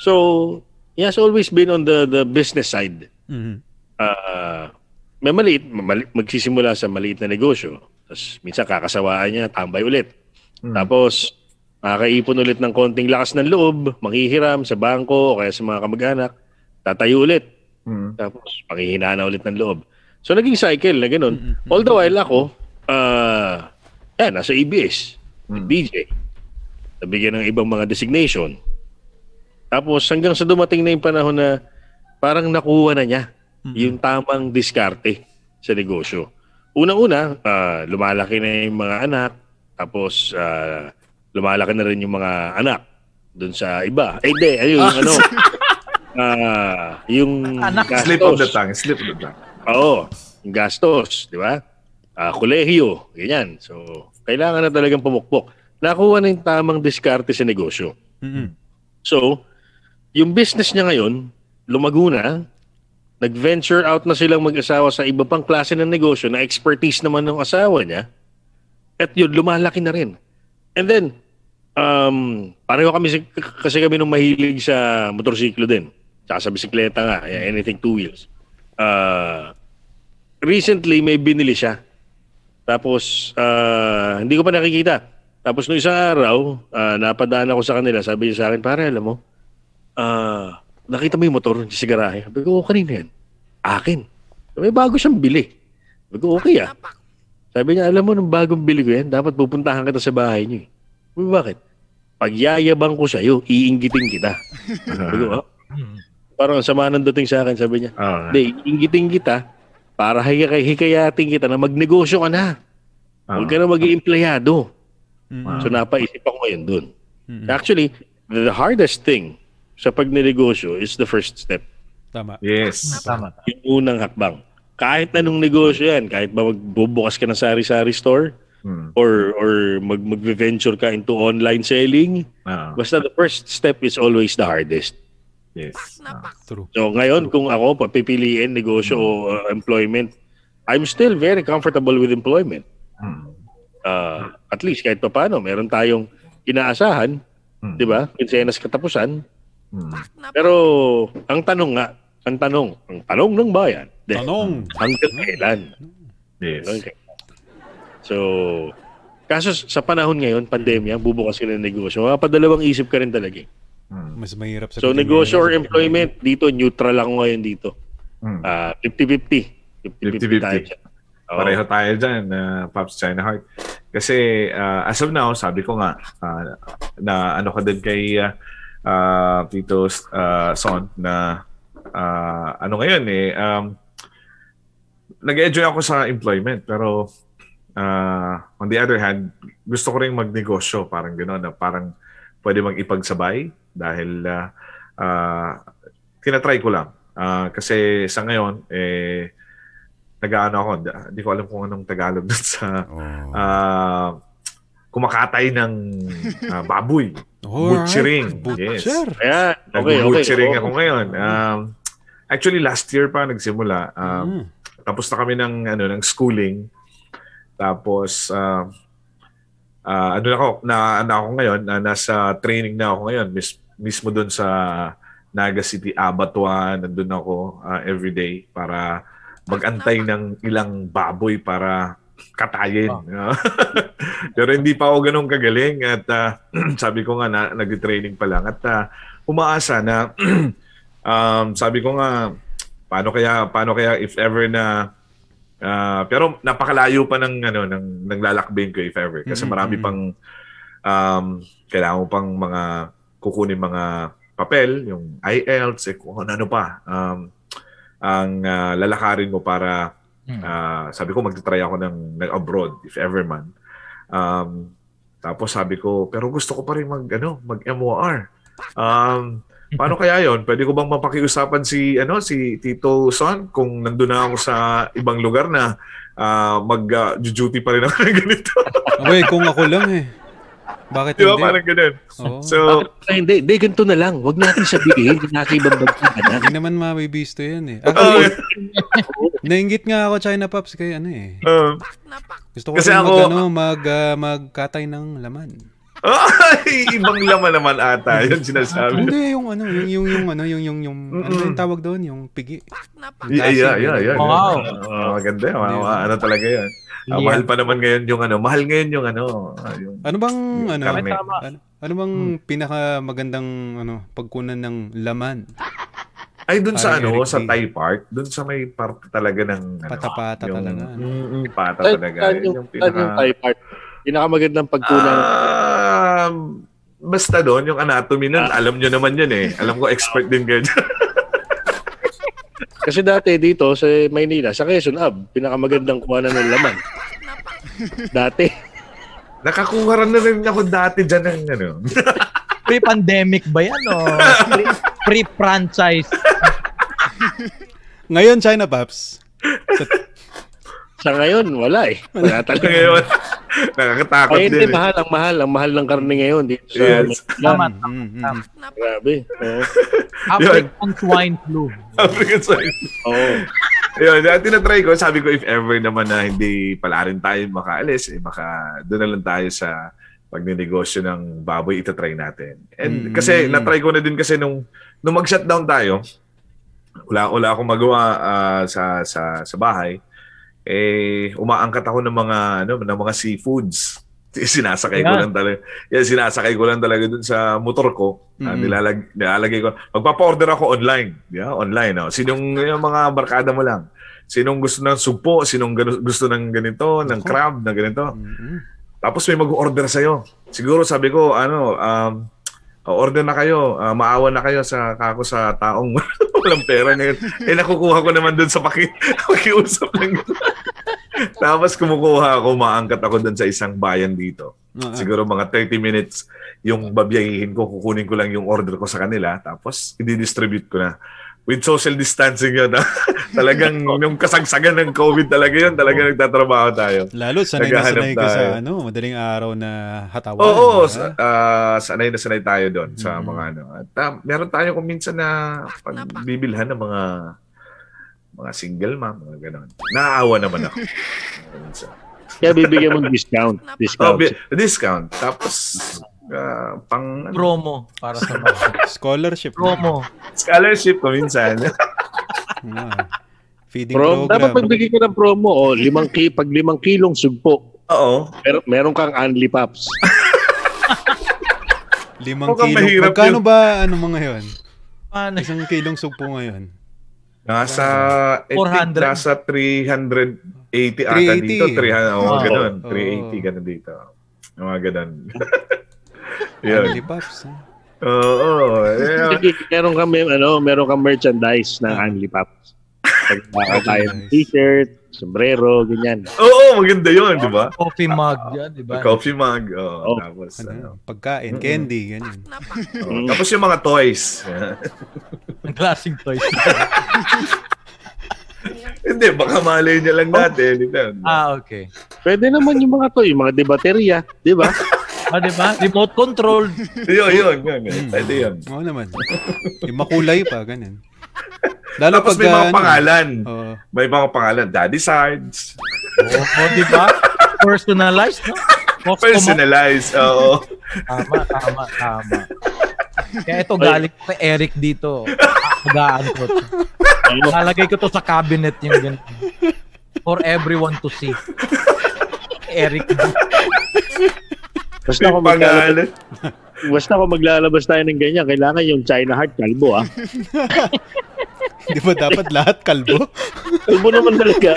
So, he has always been on the the business side. Mhm. Ah, may maliit, mali- magsisimula sa maliit na negosyo. Tapos minsan kakasawaan niya, tambay ulit. Tapos, makakaipon ulit ng konting lakas ng loob, manghihiram sa bangko o kaya sa mga kamag-anak, tatayo ulit. Mm. Tapos, panghihina na ulit ng loob. So, naging cycle na ganun. All the while ako, ah, eh, nasa ABS, DJ. Nabigyan ng ibang mga designation. Tapos, hanggang sa dumating na yung panahon na parang nakuha na niya yung tamang diskarte sa negosyo. Unang-una, ah, lumalaki na yung mga anak. Tapos, ah, lumalaki na rin yung mga anak doon sa iba. Eh, hindi. Ayun, <laughs> ano. ah, yung Slip of the tongue, slip of the tongue. Oo, yung gastos, di ba? Ah, kolehiyo, ganyan. So, kailangan na talagang pumukpok. Nakuha na yung tamang diskarte sa negosyo. Mhm. So, yung business niya ngayon, lumago na, nag-venture out na silang mag-asawa sa iba pang klase ng negosyo na expertise naman ng asawa niya. At yun, lumalaki na rin. And then, um, pareho kami, kasi kami nung mahilig sa motorsiklo din. Tsaka sa bisikleta nga, yeah, anything two wheels. Uh, recently, may binili siya. Tapos, ah, hindi ko pa nakikita. Tapos nung isang araw, ah, napadaan ako sa kanila. Sabi niya sa akin, pare, alam mo, ah, nakita mo yung motor sa garahe. Sabi ko, "Oo, kanina yan. Akin. May bago siyang bili. Sabi ko, okay ah. Sabi niya, alam mo, nung bagong bili ko yan, dapat pupuntahan kita sa bahay niyo. eh." Sabi bakit? Pag yayabang ko sa'yo, iinggitin kita. <laughs> Sabi ko, "Ah." Parang ang sama ng dating sa akin, sabi niya. Hindi, iinggitin kita para hikay hikayatin kita na magnegosyo ka na. Huwag ka na maging empleyado. Mhm. So napaisip ako ngayon dun. Mhm. Actually, the hardest thing sa pagnenegosyo is the first step. Tama. Yes. Tama. Yung unang hakbang. Kahit anong negosyo yan, kahit ba magbubukas ka ng sari-sari store Mm. or or mag mag-venture ka into online selling, Ah, basta the first step is always the hardest. yes. Ah. True. So ngayon, kung ako papipiliin negosyo o uh, employment, I'm still very comfortable with employment. Mm. Uh, at least kahit pa paano, meron tayong inaasahan, Mm. 'di ba? Kinsenas katapusan. Mm. Pero ang tanong nga, ang tanong, ang tanong ng bayan, Tanong. hanggang kailan? Yes. Hanggang kailan? So, kaso sa panahon ngayon, pandemya, bubukas ka ng negosyo, mapadalawang isip ka rin talaga. eh. Mm. Mas mahirap sa So, negosyo or employment, dito, neutral ako ngayon dito. Mm. Ah, 50-50. 50-50 tayo 50-50. dyan. Oo. Pareho tayo dyan, uh, Pops China Heart. Kasi uh, as of now, sabi ko nga, uh, na ano ka din kay uh, uh, Tito uh, Son na uh, ano ngayon eh, um, nag-enjoy ako sa employment pero uh, on the other hand, gusto ko rin magnegosyo, parang gano'n, na parang pwede mag-ipagsabay dahil uh, uh, tinatry ko lang. Uh, kasi sa ngayon, eh, nag-ano ako, hindi ko alam kung anong Tagalog dun sa Oh. ah, kumakatay ng ah, baboy. Butchering. Yes. Butcher. Ayan, okay, okay. Nag-butchering Oo. ako ngayon. Um, actually, last year pa nagsimula. Um, Mm. Tapos na kami ng, ano, ng schooling. Tapos, ah, ah, ano na ako, na, na ako ngayon, na nasa training na ako ngayon, mis, mismo doon sa Naga City Abattoir, nandun ako ah, everyday para magantay ng ilang baboy para katayin. <laughs> Pero hindi pa ako ganun kagaling at ah, <clears throat> sabi ko nga na nag-training pa lang at ah, umaasa na <clears throat> um, sabi ko nga paano kaya paano kaya if ever na ah, pero napakalayo pa ng ano ng naglalakbay ko if ever kasi Mhm, marami mhm. pang um, kailangan mo pang mga kukunin mga papel, yung IELTS, eh, kung ano pa. Um, ang ah, lalakarin mo para. Ah, sabi ko magte-try ako ng nag-abroad if ever man. Um, tapos sabi ko, pero gusto ko pa rin mag ano, mag MOR. Um, paano kaya 'yon? Pwede ko bang mapakiusapan si ano si Tito Son kung nandun na ako sa ibang lugar na ah, mag-duty pa rin ako <laughs> ng ganito. Abay, kung ako lang eh. Bakit Di ba? hindi? Parang ganun. Oo. So, Ay, hindi, hindi, ganito na lang. Huwag natin sabihin, hindi natin ibang bansa na. Hindi naman mabibisto yan eh. oh, Actually, nainggit nga ako China Pops kay ano eh. uh, Gusto ko Kasi rin mag, ako- ano, mag, ah, magkatay ng laman. Ay, ibang laman naman ata yun sinasabi. Hindi, yung ano, yung, yung, yung ano, yung, yung, yung, ano yung tawag doon? Yung pigi. Yeah, yeah, yeah, yeah. Wow. Uh, maganda. Wow, ano talaga yan. Ah, mahal pa naman ngayon yung ano. Mahal ngayon yung ano. ah, yung, Ano bang, yung ano, karne. ano, ano bang pinaka magandang ano, pagkunan ng laman? Ay, dun sa Parang ano, Eric sa. Thai Park, dun sa may parte talaga ng ano, Pata-pata yung, talaga, ano? Mm, mm, pata talaga. Yun yung, yung yung pinaka... Thai part? Pinakamagandang pagkunan. Ah, basta doon, yung anatomy nun, alam nyo naman yun eh. Alam ko, expert din kayo dyan. <laughs> Kasi dati dito sa Maynila, sa Quezon Ab, pinakamagandang kuhanan ng laman. Dati. Nakakuha rin na rin ako dati dyan ng ano. <laughs> Pre-pandemic ba yan o pre- pre-franchise? Ngayon, China Pops. Sa ngayon, wala eh. Wala talaga. Ngayon, nakakatakot Ay, hindi, din. eh. mahal. Ang mahal. Ang mahal ng karne ngayon. Dito sa Yes. Tama. Mm, mm, mm. Grabe. Oo. <laughs> African swine flu. African swine. Oo. Yun, uh, tinatry ko. Sabi ko, if ever naman na hindi pala rin tayo makaalis, eh, baka doon na lang tayo sa pagninegosyo ng baboy, itatry natin. And Mm. kasi, natry ko na din kasi nung, nung mag-shutdown tayo, wala, wala akong magawa ah, sa, sa, sa bahay, eh, umaangkat ako ng mga, ano, ng mga seafoods. <laughs> Sinasakay ko Yan. lang talaga. Yan, sinasakay ko lang talaga dun sa motor ko. Ah, Mm. nilalag, nilalagay ko. Magpapa-order ako online. Yeah, online. Oh. Sinong yung mga barkada mo lang? Sinong gusto ng supo? Sinong gusto ng ganito? Ng crab? Na ganito? Mm, mm. Tapos may mag-order sa'yo. Siguro sabi ko, ano, um, order na kayo. Ah, maawa na kayo sa kako sa taong <laughs> walang pera ngayon. Eh, nakukuha ko naman dun sa paki, <laughs> pakiusap lang. <laughs> Tapos kumukuha ako, maangkat ako dun sa isang bayan dito. Siguro mga 30 minutes yung babiyahin ko, kukunin ko lang yung order ko sa kanila, tapos i-distribute ko na. With social distancing yun. ah. <laughs> Talagang <laughs> yung kasagsagan ng COVID talaga yun, talaga nagtatrabaho tayo. Lalo, sanay na sanay ka sa ano, madaling araw na hatawan. Oo, ba? sa- ah, sanay na sanay tayo doon sa Mm. mga ano. At ah, meron tayo kung minsan na pagbibilhan ng mga mga single mom, mga ganon. Naaawa naman ako. <laughs> Kaya bibigyan mo ng discount. Oh, Discount. bi- discount. Tapos, ah, pang ano, Promo para sa mga <laughs> Scholarship. promo. scholarship <laughs> ko minsan. Ah. Feeding Pro, dapat program. pagbigay ka ng promo, oh, limang ki, pag limang kilong sugpo, Oo. mer meron kang Anli Pops. <laughs> Limang Mukhang kilo. mahirap Magkano yun. ba ano mo ngayon? Paano? Isang kilong sugpo ngayon. Nasa, I think 400. nasa 380 ata 380. dito. 300, oh, Wow. ganun. Oo. 380, ganun dito. Yung Mga ganun. Yun. Family Pops. ah. Oo. eh, Sige, meron may- ano, meron kang merchandise ng Anli Pops. <laughs> Pag baka tayo ng t-shirt, sombrero, ganyan. Oo, maganda yun, di ba? Coffee mug yan, di ba? Coffee mug. Oh, Oh. Tapos, ano. Ano, pagkain, candy, ganyan. Oh, Tapos yung mga toys. <laughs> Ang klaseng toys. <laughs> Hindi, baka malay niya lang natin. Ito. ah, okay. Pwede naman yung mga to, yung mga debaterya, di ba? Ah, di ba? Remote control. Yun, yun. yun, yun. Pwede yun. Oo naman. Yung makulay pa, ganyan. Lalo Tapos pag, may mga ano, pangalan. Oo. May mga pangalan. Daddy Sarge. Oo, oh, di ba? Personalized, no? Custom- Personalized, oo. Tama, tama, tama. Kaya ito, galing kay Eric dito. Agaan ko. to. Lalagay ko to sa cabinet yung ganun. For everyone to see. Eric. Basta kung maglalabas, <laughs> basta kung maglalabas tayo ng ganyan, kailangan yung China Heart kalbo ah. <laughs> Di ba dapat lahat kalbo? <laughs> Kalbo naman talaga.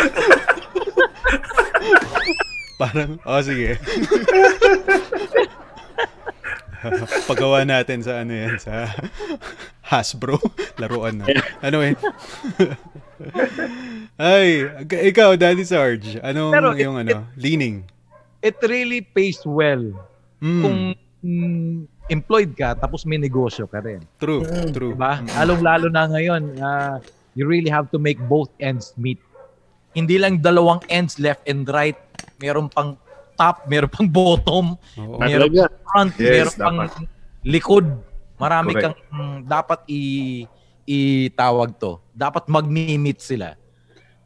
Parang, oh sige. Pagawa natin sa ano yan, sa Hasbro. Laruan na. Ano eh. Ay, ikaw, Daddy Sarge, anong Pero it- yung ano, leaning? It really pays well Mm, kung mm, employed ka tapos may negosyo ka rin. true, true. Diba? Lalong-lalo na ngayon, ah, you really have to make both ends meet. Hindi lang dalawang ends left and right. Meron pang top, meron pang bottom, Oo. meron pang front, Yes, meron pang dapat. likod. Marami Correct. kang mm, dapat i itawag to. Dapat mag-meet sila.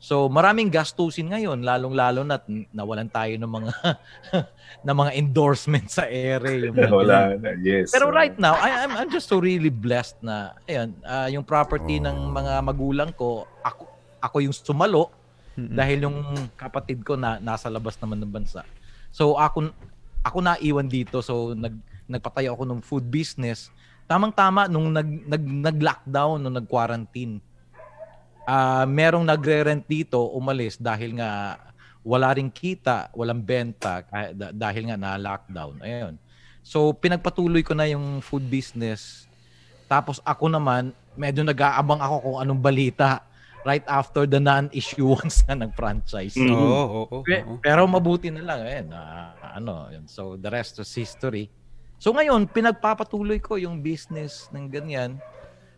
So maraming gastusin ngayon, lalong-lalo na nawalan tayo ng mga <laughs> ng mga endorsement sa ere. Yung mga Wala na, yes. pero right now, I, I'm, I'm just so really blessed na, ayun, ah, yung property ng mga magulang ko, ako, ako yung sumalo dahil yung kapatid ko na nasa labas naman ng bansa. So ako ako naiwan dito so nag nagpatayo ako ng food business. Tamang-tama nung nag nag nag-lockdown nung nag-quarantine. Ah, merong nagre-rent dito umalis dahil nga wala ring kita, walang benta dahil nga na lockdown. Ayun. So pinagpatuloy ko na yung food business. Tapos ako naman, medyo nag-aabang ako kung anong balita right after the non-issuance na ng franchise. Mm. Oo, oo, oo, Pe- oo. Pero mabuti na lang eh na ano, yun. So the rest is history. So ngayon pinagpapatuloy ko yung business ng ganyan.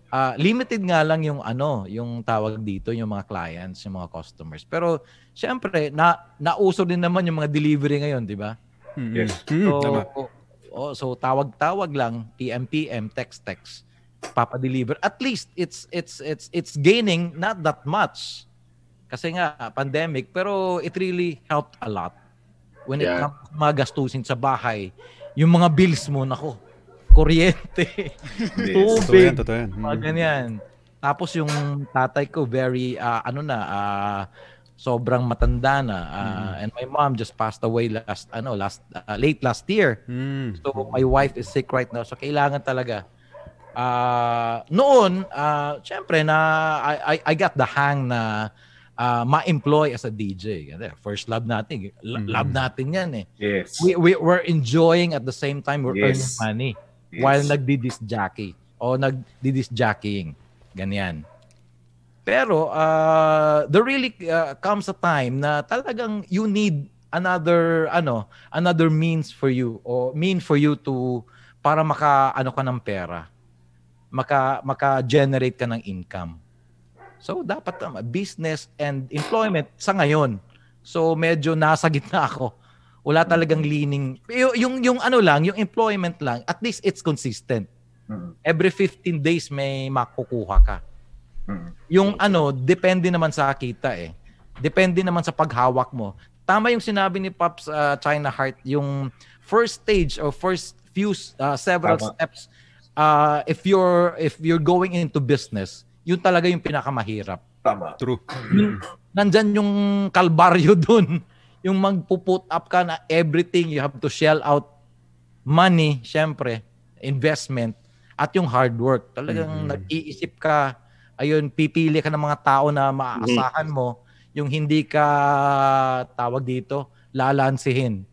Ah, limited nga lang yung ano, yung tawag dito, yung mga clients, yung mga customers. Pero syempre, na nauso din naman yung mga delivery ngayon, di ba? Mm, Yes. So, tama. oh, so tawag-tawag lang, PM PM, text text, papa-deliver. At least it's it's it's it's gaining not that much. Kasi nga pandemic, pero it really helped a lot. When it Yeah. comes to mga gastusin sa bahay, yung mga bills mo nako, kuryente, tubig. Mm. mga ganyan. Tapos yung tatay ko very ah, ano na ah, sobrang matanda na ah, and my mom just passed away last ano last ah, late last year. Mm. So my wife is sick right now. So kailangan talaga ah noon ah syempre na I, I I got the hang na ah, ma-employ as a DJ. First love natin, love natin 'yan eh. Yes. We we we're enjoying at the same time we're Yes. earning money yes. while nagdi-disc jockey o nagdi-disc jockeying. Ganyan. Pero uh, there really uh, comes a time na talagang you need another ano, another means for you or mean for you to para maka ano ka ng pera. Maka maka-generate ka ng income. So dapat tama, business and employment sa ngayon. So medyo nasa gitna ako. Wala talagang leaning. Yung, yung yung ano lang, yung employment lang, at least it's consistent. Every 15 days may makukuha ka. Yung ano, depende naman sa kita eh. Depende naman sa paghawak mo. Tama yung sinabi ni Pops uh, China Heart, yung first stage or first few uh, several Tama. steps uh, if you're if you're going into business, yun talaga yung pinakamahirap. Tama. True. Yung, nandyan yung kalbaryo <laughs> dun. Yung magpuput up ka na everything, you have to shell out money, syempre, investment, at yung hard work. Talagang nag-iisip ka, ayun, pipili ka ng mga tao na maaasahan mo, yung hindi ka, tawag dito, lalansihin.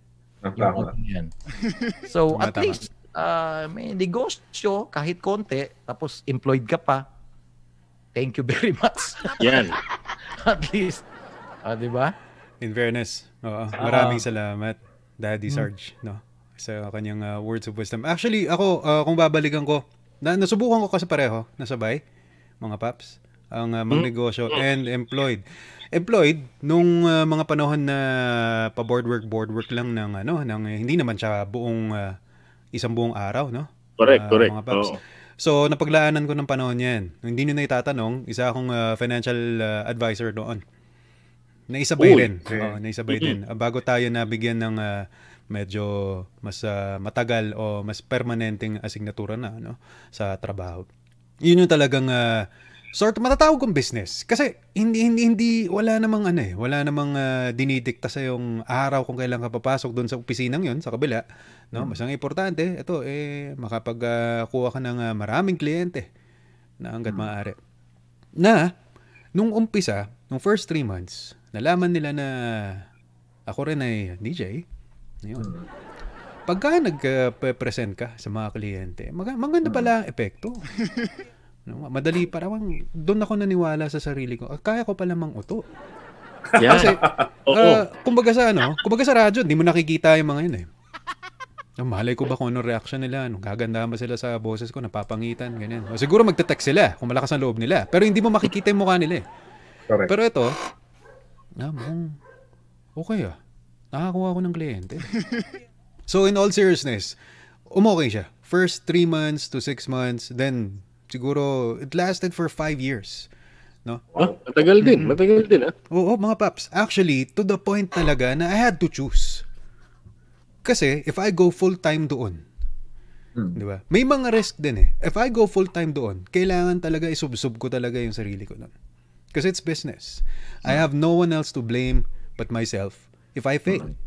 Yung mga ganyan. <laughs> So, at least, uh, may negosyo, kahit konti, tapos employed ka pa, thank you very <laughs> much. Yan. at least, ah, di ba? In fairness, oo. Ah. Maraming salamat, Daddy Hmm. Sarge, no? Sa kanyang uh, words of wisdom. Actually, ako, uh, kung babalikan ko, na, nasubukan ko kasi pareho, nasabay, mga paps, ang uh, magnegosyo and employed. Employed, nung uh, mga panahon na pa-board work, board work lang ng, ano, ng, hindi naman siya buong, uh, isang buong araw, no? Correct, Ah, correct. mga paps. Oo. So, napaglaanan ko ng panahon yan. Hindi nyo na itatanong, isa akong uh, financial uh, advisor doon. Naisabay Uy, rin. okay. Oo, naisabay din. Ah, Bago tayo nabigyan ng ah, medyo mas ah, matagal o mas permanenteng asignatura na no sa trabaho. Yun yung talagang ah, sort matatawag kong business. Kasi hindi hindi hindi wala namang ano eh, wala namang ah, dinidikta sa yung araw kung kailan ka papasok doon sa opisinang yon sa kabila, no? Mas ang importante, ito eh makapagkuha ka ng ah, maraming kliyente na hanggat maaari. Na nung umpisa, nung first three months, nalaman nila na ako rin ay DJ. Yun. Pagka nag-present ka sa mga kliyente, mag- maganda pala ang epekto. <laughs> No, madali para bang doon ako naniwala sa sarili ko. ah, Kaya ko pala mang uto. Yeah. Kasi <laughs> Oo. ah, kumbaga sa ano, kumbaga sa radyo, hindi mo nakikita yung mga yun eh. Ang malay ko ba kung anong reaction nila, nung gagandahan ba sila sa boses ko, napapangitan, ganyan. O, siguro magte-text sila kung malakas ang loob nila. Pero hindi mo makikita yung mukha nila eh. Correct. Pero ito, ah, mukhang okay ah. Nakakuha ko ng kliyente. so in all seriousness, umokay siya. First three months to six months, then siguro it lasted for five years. No? Ah, matagal din. Matagal din, ah. Oo, mga paps. Actually, to the point talaga na I had to choose. Kasi, if I go full-time doon, di ba? May mga risk din eh. If I go full-time doon, kailangan talaga isubsob ko talaga yung sarili ko doon. Kasi it's business. I have no one else to blame but myself if I fail.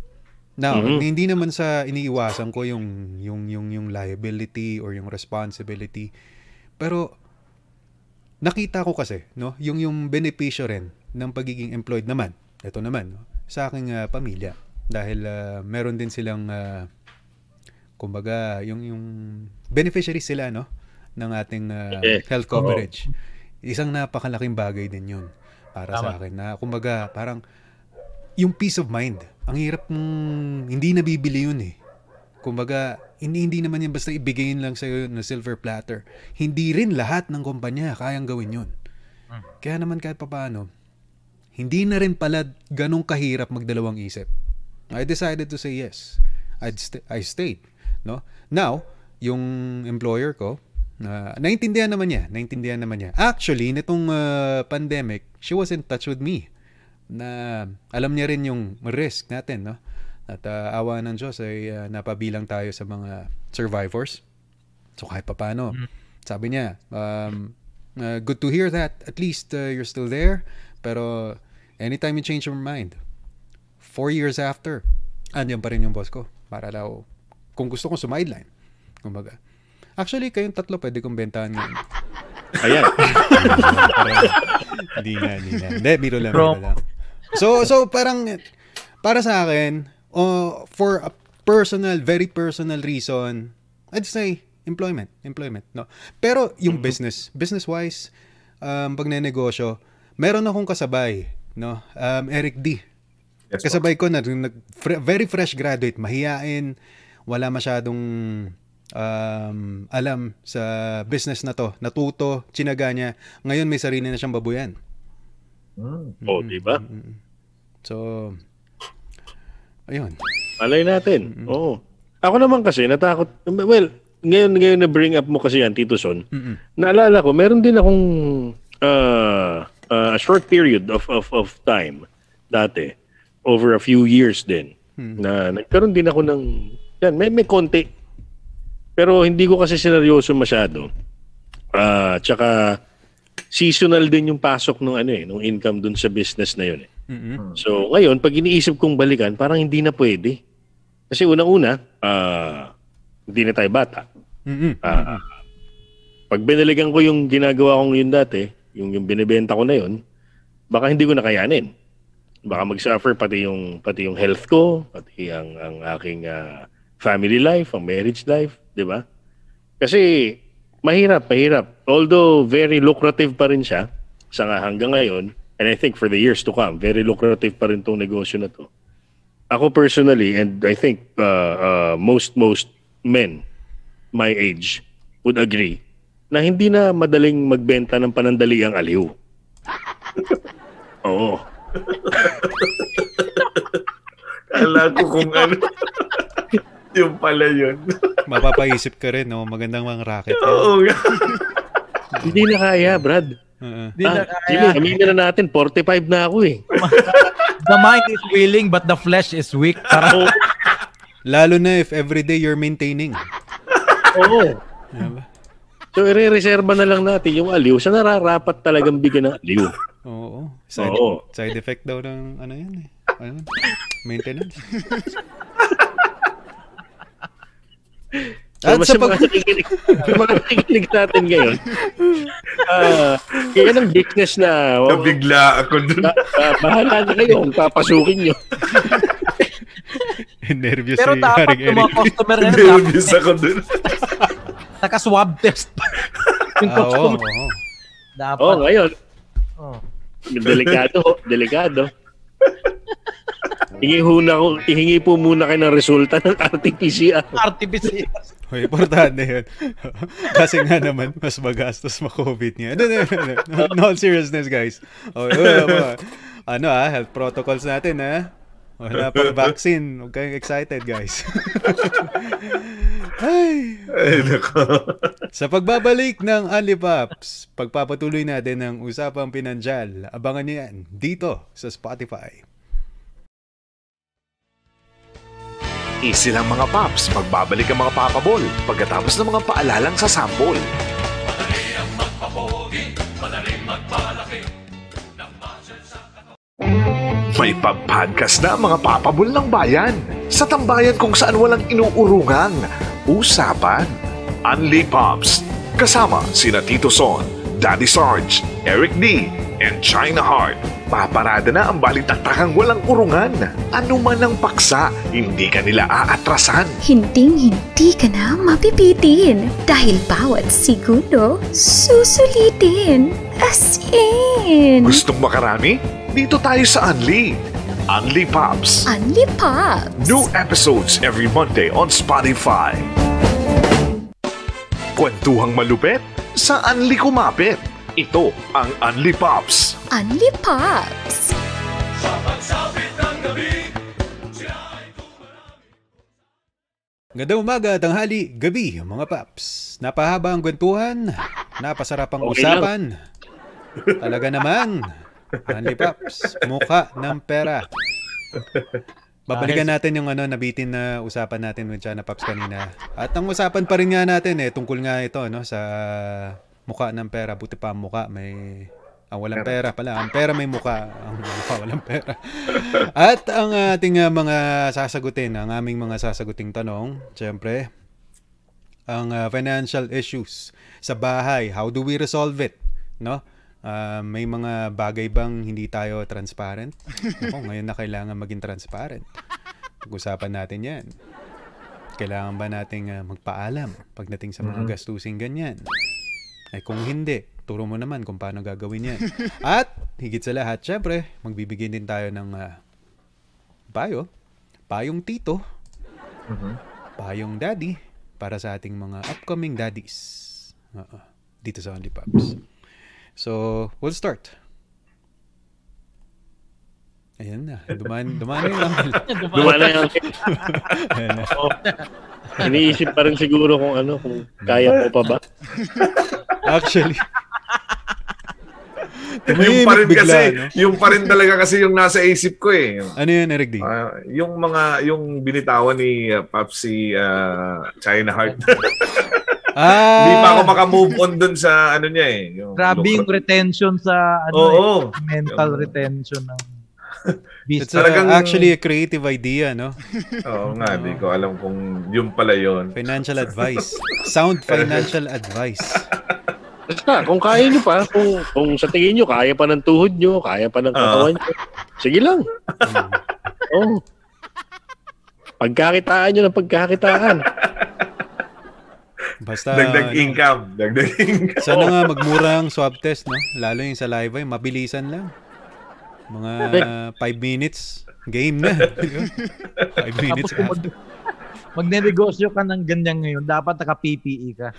Now, hindi naman sa iniiwasan ko yung yung yung yung liability or yung responsibility. Pero nakita ko kasi, no, yung yung benepisyo rin ng pagiging employed naman. Ito naman, no, sa aking ah, pamilya dahil ah, meron din silang ah, kumbaga yung yung beneficiary sila no ng ating Eh, health coverage. Isang napakalaking bagay din 'yun para sa akin na kumbaga parang yung peace of mind. Ang hirap mong hindi nabibili 'yun eh. Kumbaga, hindi, hindi naman yan basta ibigayin lang sa'yo na silver platter. Hindi rin lahat ng kumpanya kayang gawin yun. Kaya naman kahit papaano, hindi na rin pala ganong kahirap magdalawang isip. I decided to say yes. I'd st- I stayed. No? Now, yung employer ko, na naintindihan naman niya. Naintindihan naman niya. Actually, nitong uh, pandemic, she was in touch with me na alam niya rin yung risk natin, no? At uh, awa ng Diyos ay uh, napabilang tayo sa mga survivors. So kahit papaano, sabi niya, um, uh, good to hear that at least uh, you're still there. Pero anytime you change your mind, four years after, andyan pa rin yung boss ko. Para daw, kung gusto kong sumideline. Kumbaga. Actually, kayong tatlo pwede kong bentahan ngayon. <laughs> Ayan. <laughs> Hindi na, hindi na. Hindi, biro lang, biro lang. So, so parang, para sa akin, uh, for a personal, very personal reason, I'd say, employment, employment, no? Pero yung business, business-wise, um, pag negosyo meron akong kasabay, no? Um, Eric D. Yes, Kasabay ko na, nag, very fresh graduate, mahiyain, wala masyadong um, alam sa business na to. Natuto, chinaga niya. Ngayon may sarili na siyang babuyan. oh, di ba? So, ayun. Malay natin. Oo. Ako naman kasi, natakot. Well, ngayon, ngayon na bring up mo kasi yan, Tito Son. Naalala ko, meron din akong uh, uh, a short period of, of, of time dati, over a few years din, na nagkaroon din ako ng, yan, may, may konti. Pero hindi ko kasi sineryoso masyado. Ah, tsaka, seasonal din yung pasok ng ano eh, nung income dun sa business na yun eh. So, ngayon, pag iniisip kong balikan, parang hindi na pwede. Kasi unang-una, ah, hindi na tayo bata. Mm-mm. Ah, pag binaligan ko yung ginagawa kong yun dati, yung, yung binibenta ko na yun, baka hindi ko na kayanin. Baka mag-suffer pati yung, pati yung health ko, pati ang, ang aking ah, family life, ang marriage life, di ba? Kasi mahirap, mahirap. Although very lucrative pa rin siya sa nga hanggang ngayon, and I think for the years to come, very lucrative pa rin tong negosyo na to. Ako personally, and I think uh, uh, most most men my age would agree na hindi na madaling magbenta ng panandaliang aliw. <laughs> Oo. Kala ko kung ano. <laughs> yung pala yun. <laughs> Mapapaisip ka rin, no? Magandang mga racket. Oo nga. <laughs> Hindi na kaya, Brad. Oo. Di na Ah, kaya. Jimmy, aminin na natin, 45 na ako eh. <laughs> The mind is willing but the flesh is weak. Parang, Lalo na if everyday you're maintaining. Oo. Diba? So, ire-reserva na lang natin yung aliw sa nararapat talagang bigyan ng aliw. Oo. Side, Oo. side effect daw ng ano yan eh. Ano? Maintenance. So, At mas sa pag... mga nakikinig natin ngayon, <laughs> ah kaya ng business na, oh, Nabigla ako dun. ba- ba- bahala na kayo kung papasukin nyo. <laughs> Nervous pero dapat yung mga customer na Nervous ako dun. <laughs> naka-swab test pa. yung Ah, customer. oo. Dapat. Oh, ngayon, Oh. delikado, delikado. Hingi, huna, ko- hihingi po muna kayo ng resulta ng RT-PCR. RT-PCR. Hoy, importante yun. <laughs> Kasi nga naman, mas magastos ma-COVID niya. No, no, no, no. no, no all seriousness, guys. Oh, oh, oh, ano ah, health protocols natin ah. Wala pang vaccine. Huwag kayong excited, guys. <laughs> Ay. Ay, nako. Sa pagbabalik ng Alipops, pagpapatuloy natin ng usapang pinansyal. Abangan niyo yan dito sa Spotify. Easy lang mga paps, magbabalik ang mga papabol pagkatapos ng mga paalalang sa sample. May pag-podcast na mga papabol ng bayan sa tambayan kung saan walang inuurungang usapan. Unli Pops, kasama sina Tito Son, Daddy Sarge, Eric D, and China Heart. Paparada na ang balitaktakang walang urungan. Ano man ang paksa, hindi ka nila aatrasan. Hinding-hindi ka na mapipitin dahil bawat segundo susulitin. As in, Gustong makarami? Dito tayo sa Unli. Unli Pops. Unli Pops. New episodes every Monday on Spotify. Kwentuhang malupet sa Unli Kumapit. Ito ang Unli Pops. Unli Pops. Gandang umaga, tanghali, gabi, mga paps. Napahaba ang kwentuhan, napasarap ang Okay usapan. Talaga naman, Hanli Paps, mukha ng pera. Babalikan natin yung ano, nabitin na usapan natin with Chana Paps kanina. At ang usapan pa rin nga natin eh, tungkol nga ito no, sa mukha ng pera. Buti pa ang mukha, may... Ang walang pera pala. Ang pera may mukha. Ang mukha walang pera. At ang ating uh, mga sasagutin, ang aming mga sasaguting tanong, syempre, ang uh, financial issues sa bahay. How do we resolve it? No? Uh, may mga bagay bang hindi tayo transparent? Ako, ngayon na kailangan maging transparent. Pag-usapan natin yan. Kailangan ba nating uh, magpaalam pagdating sa mga gastusing ganyan? Ay kung hindi, turo mo naman kung paano gagawin yan. At higit sa lahat, syempre, magbibigay din tayo ng uh, payo, payong tito, payong daddy, para sa ating mga upcoming daddies. Oo, dito sa Only Pops. So, we'll start. Ayan na. Duman, duman na yung uncle. <laughs> Dumana yung Ayan na. oh, Iniisip pa rin siguro kung ano, kung kaya ko pa ba. <laughs> Actually. yung pa rin bigla, kasi, no? yung pa rin talaga kasi yung nasa isip ko eh. Ano yun, Eric D? Ah, yung mga, yung binitawan ni uh, Papsi uh, China Heart. <laughs> Ah! Hindi pa ako makamove on dun sa ano niya eh. Yung, Grabe yung retention sa ano, Oo. eh, mental Yung- retention ng <laughs> It's business. a- Talagang- actually a creative idea, no? <laughs> Oo nga, di ko alam kung yun pala yun. Financial <laughs> advice. Sound financial advice. Basta, kung kaya nyo pa, kung, kung sa tingin nyo, kaya pa ng tuhod nyo, kaya pa ng katawan nyo, sige lang. Oh. Pagkakitaan nyo ng pagkakitaan. Basta, Dagdag ano, income. Dagdag <laughs> income. Sana nga magmurang swab test, no? Lalo yung saliva, yung mabilisan lang. Mga 5 minutes, game na. <laughs> 5 minutes Tapos mag, magne-negosyo ka ng ganyan ngayon, dapat naka-PPE ka.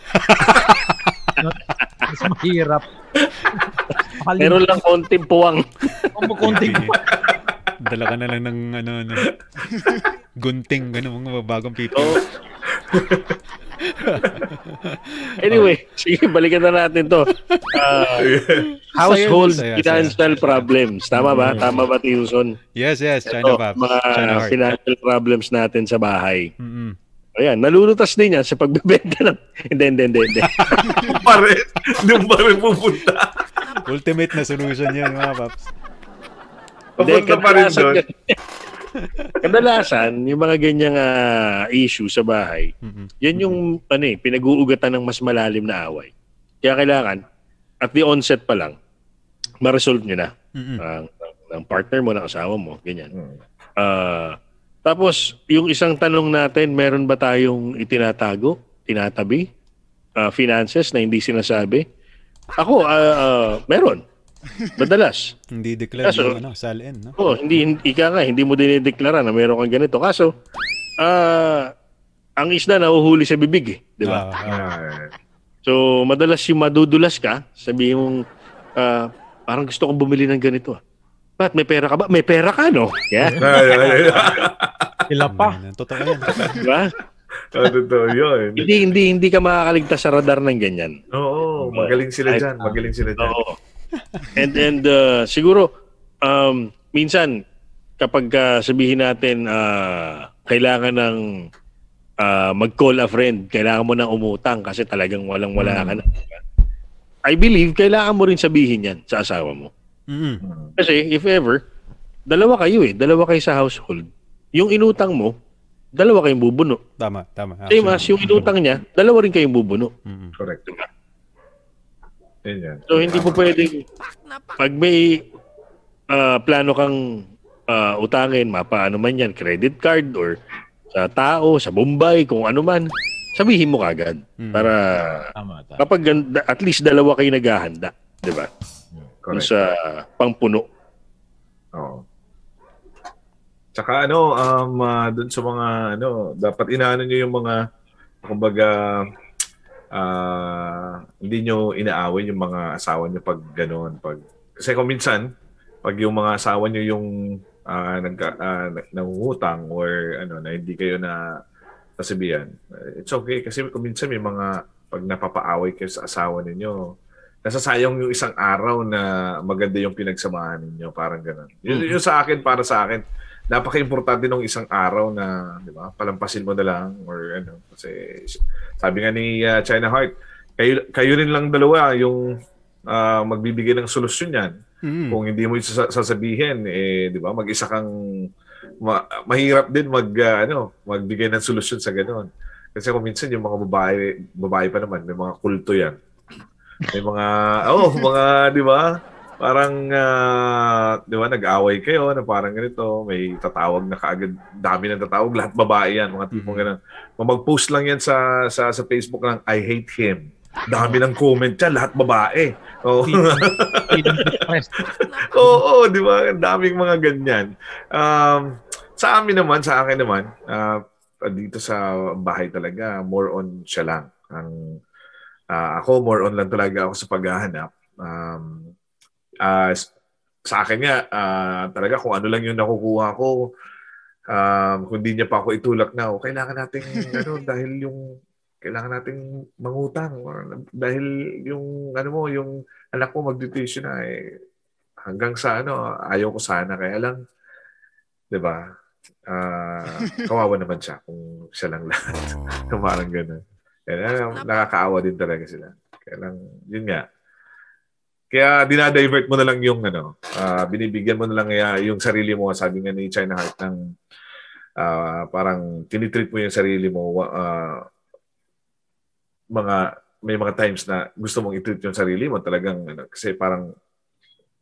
<laughs> Mas mahirap. Meron lang konting puwang. Kung konting Dala ka na lang ng ano, ano gunting, gano'n, mga bagong pipi. Oh. <laughs> Anyway, sige, balikan na natin to. Ah, household Saya, saya, financial problems. Tama ba? Tama ba, Tilson? Yes, yes. China Ito, Pops. mga China Heart. financial problems natin sa bahay. Mm-mm. Ayan, nalulutas din yan sa pagbebenta ng... <laughs> Hindi, hindi, hindi, hindi. Doon pa rin. Doon pa rin pupunta. Ultimate na solution yan, mga. Hindi, Papunta pa rin doon. <laughs> kadalasan, yung mga ganyang ah, issue sa bahay, Mm-mm. yan yung ano eh, pinag-uugatan ng mas malalim na away. Kaya kailangan, at the onset pa lang, ma-resolve nyo na Mm-mm. ng, ng, ng partner mo, ng asawa mo, ganyan. Hmm. Ah, tapos, yung isang tanong natin, meron ba tayong itinatago, tinatabi, ah, finances na hindi sinasabi? Ako, ah, ah, meron. Madalas. Hindi declare Kaso- yung ano, SALN, no? Oh, hindi, hindi ika nga, hindi mo dinideklara na meron kang ganito. Kaso, ah, ang isda nahuhuli sa bibig eh, di ba? Ah. Ah, So, madalas yung madudulas ka, sabihin mong, ah, parang gusto kong bumili ng ganito. Ba't may pera ka ba? May pera ka, no? Yeah. <laughs> Sila pa. Totoo yan. Di ba? Ah, Totoo yun. hindi, hindi, hindi ka makakaligtas sa radar ng ganyan. Oo, magaling sila dyan. Magaling sila dyan. Oo. And and uh, siguro um minsan kapag uh, sabihin natin uh, kailangan ng uh, mag-call a friend, kailangan mo nang umutang kasi talagang walang-wala ka na. I believe kailangan mo rin sabihin 'yan sa asawa mo. Mm-mm. Kasi if ever dalawa kayo eh, dalawa kayo sa household. Yung inutang mo, dalawa kayong bubuno. Tama, tama. Same as yung inutang niya, dalawa rin kayong bubuno. Mm-mm. Correct. Yan. So hindi po pwedeng pag may ah, plano kang ah, utangin, mapaano man yan, credit card or sa tao, sa Bombay, kung ano man, sabihin mo kagad. Mm. Para Tama, tama. kapag at least dalawa kayo naghahanda, di ba? Kung Correct. sa pangpuno. Oo. Tsaka ano, um, ah, dun sa mga, ano, dapat inaano nyo yung mga, kumbaga, ah, hindi nyo inaaway yung mga asawa nyo pag gano'n. Pag, kasi kung minsan, pag yung mga asawa nyo yung ah, nagka, ah, nag- nangungutang or ano, na hindi kayo na nasabihan, it's okay. Kasi kung minsan may mga, pag napapaaway kayo sa asawa ninyo, nasasayang yung isang araw na maganda yung pinagsamahan ninyo, parang gano'n. Yun, yun sa akin, para sa akin, napaka-importante nung isang araw na, di ba, palampasin mo na lang or ano. Kasi sabi nga ni uh, China Heart, kayo, kayo rin lang dalawa yung ah, magbibigay ng solusyon yan. Mm-mm. Kung hindi mo sasabihin, eh, di ba, mag-isa kang ma- mahirap din mag ah, ano, magbigay ng solusyon sa gano'n. Kasi kung minsan yung mga babae, babae pa naman, may mga kulto yan. May mga, oh, mga, di ba? Parang, ah, di ba, nag-away kayo na parang ganito, may tatawag na kaagad, dami ng tatawag, lahat babae yan, mga tipong ganun. Kung mag-post lang yan sa, sa, sa Facebook ng, I hate him. Dami ng comment yan, lahat babae. Oh. Freedom to express. Oo, di ba? Daming mga ganyan. Um, sa amin naman, sa akin naman, ah, dito sa bahay talaga, more on siya lang. Ang, ah, ako, more on lang talaga ako sa paghahanap. Um, ah, s- sa akin nga, ah, talaga kung ano lang yung nakukuha ko, um, kung di niya pa ako itulak na, oh, kailangan nating, <laughs> ano, dahil yung, kailangan nating mangutang. Or, dahil yung, ano mo, yung anak mo mag-tuition na, eh, hanggang sa ano, ayaw ko sana. Kaya lang, di ba, ah, <laughs> kawawa naman siya kung siya lang lahat. <laughs> Parang gano'n. Kaya nakakaawa din talaga sila. Kaya lang, yun nga. Kaya dinadivert mo na lang yung ano, ah, binibigyan mo na lang kaya yung sarili mo, sabi nga ni China Heart ng ah, parang tinitreat mo yung sarili mo wa- ah, mga may mga times na gusto mong i-treat yung sarili mo talagang ano, kasi parang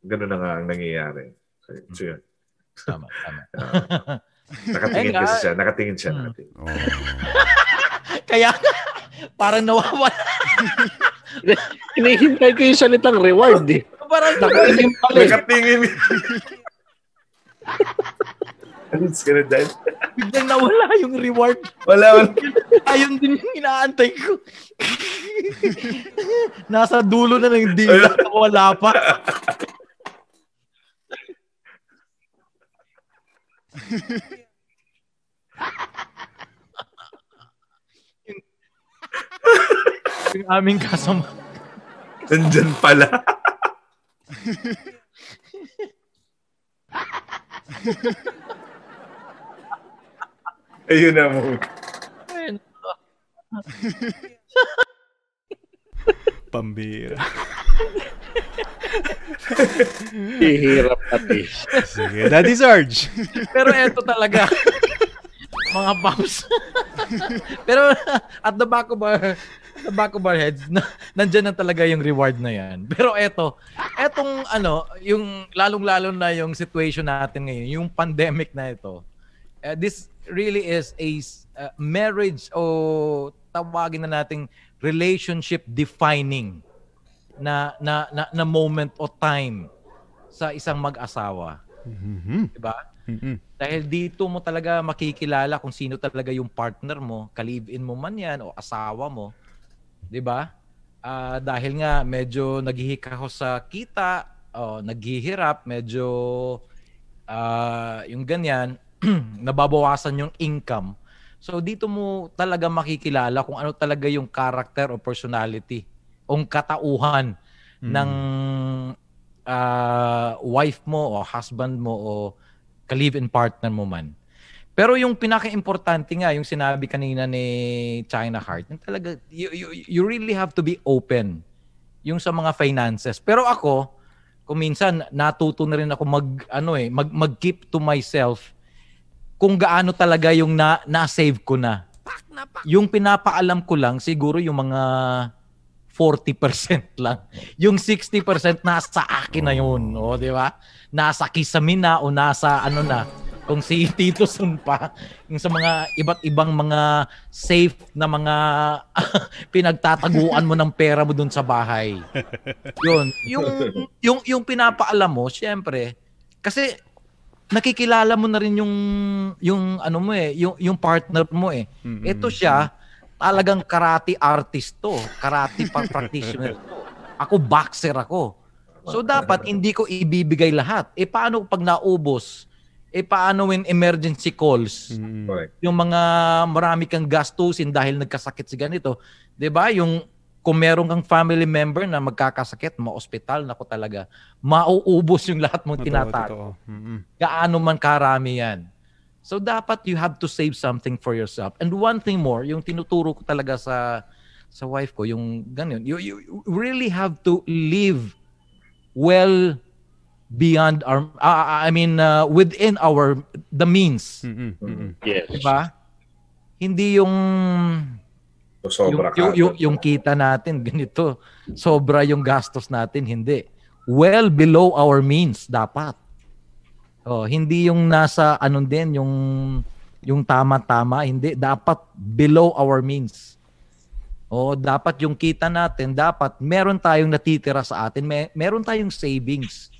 gano'n na nga ang nangyayari. So, so yun. Tama, tama. <laughs> Nakatingin Ayun nga. kasi siya. Nakatingin siya. Hmm. Nakatingin. <laughs> Kaya parang nawawala. <laughs> <laughs> Hinihintay ko yung salitang reward eh. <laughs> Parang Nakatingin pala eh. Nakatingin. Alis ka na dyan. biglang nawala yung reward. Wala, wala. <laughs> Ayun din yung inaantay ko. Nasa dulo na ng dila. Wala pa. yung aming kasama. <laughs> Nandyan pala. <laughs> Ayun na mo. Ayun. <laughs> Pambira. Hihirap natin. Sige, Daddy Sarge. Pero eto talaga. mga bumps. Pero at the back of our the back of our heads, na, nandyan na talaga yung reward na yan. Pero eto, etong ano, yung lalong-lalo na yung situation natin ngayon, yung pandemic na ito, uh, this really is a uh, marriage o tawagin na nating relationship defining na na na, na moment o time sa isang mag-asawa. Mhm. 'Di ba? Mhm. Dahil dito mo talaga makikilala kung sino talaga yung partner mo, kalibin mo man 'yan o asawa mo. 'Di ba? Ah, dahil nga medyo naghihikaho sa kita, o naghihirap, medyo ah, yung ganyan, <clears throat> nababawasan yung income. So dito mo talaga makikilala kung ano talaga yung character o personality o katauhan ng ah, wife mo o husband mo o ka-live-in partner mo man. Pero yung pinaka-importante nga, yung sinabi kanina ni China Heart, yung talaga, you, you, you really have to be open yung sa mga finances. Pero ako, kung minsan, natuto na rin ako mag, ano eh, mag, mag-keep to myself kung gaano talaga yung na, na-save ko na. Yung pinapaalam ko lang, siguro yung mga 40% lang. Yung 60% nasa akin na yun. O, di ba? Nasa kisamin na o nasa ano na. Kung si <laughs> Tito Sun pa, yung sa mga iba't ibang mga safe na mga <laughs> pinagtataguan mo ng pera mo dun sa bahay. Yun. Yung, yung, yung pinapaalam mo, syempre, kasi nakikilala mo na rin yung yung ano mo eh, yung yung partner mo eh. Ito siya, talagang karate artist to, karate <laughs> practitioner to. Ako boxer ako. So dapat hindi ko ibibigay lahat. Eh paano pag naubos? Eh paano when emergency calls? Correct. Yung mga marami kang gastusin dahil nagkasakit si ganito. 'Di ba? Yung kung meron kang family member na magkakasakit, ma-hospital, nako talaga, mauubos yung lahat mong tinatago. Mhm. gaano man karami yan. So dapat you have to save something for yourself. And one thing more, yung tinuturo ko talaga sa sa wife ko, yung ganun, you, you you really have to live well beyond our uh, I mean uh, within our the means, Mhm. Mhm. Yes. 'di ba? Hindi yung So, yung, sobra yung, ka. yung, yung kita natin <laughs> ganito, sobra yung gastos natin, hindi. Well below our means dapat. Oh, hindi yung nasa ano din yung yung tama-tama, hindi dapat below our means. Oh, dapat yung kita natin, dapat meron tayong natitira sa atin, may, meron tayong savings.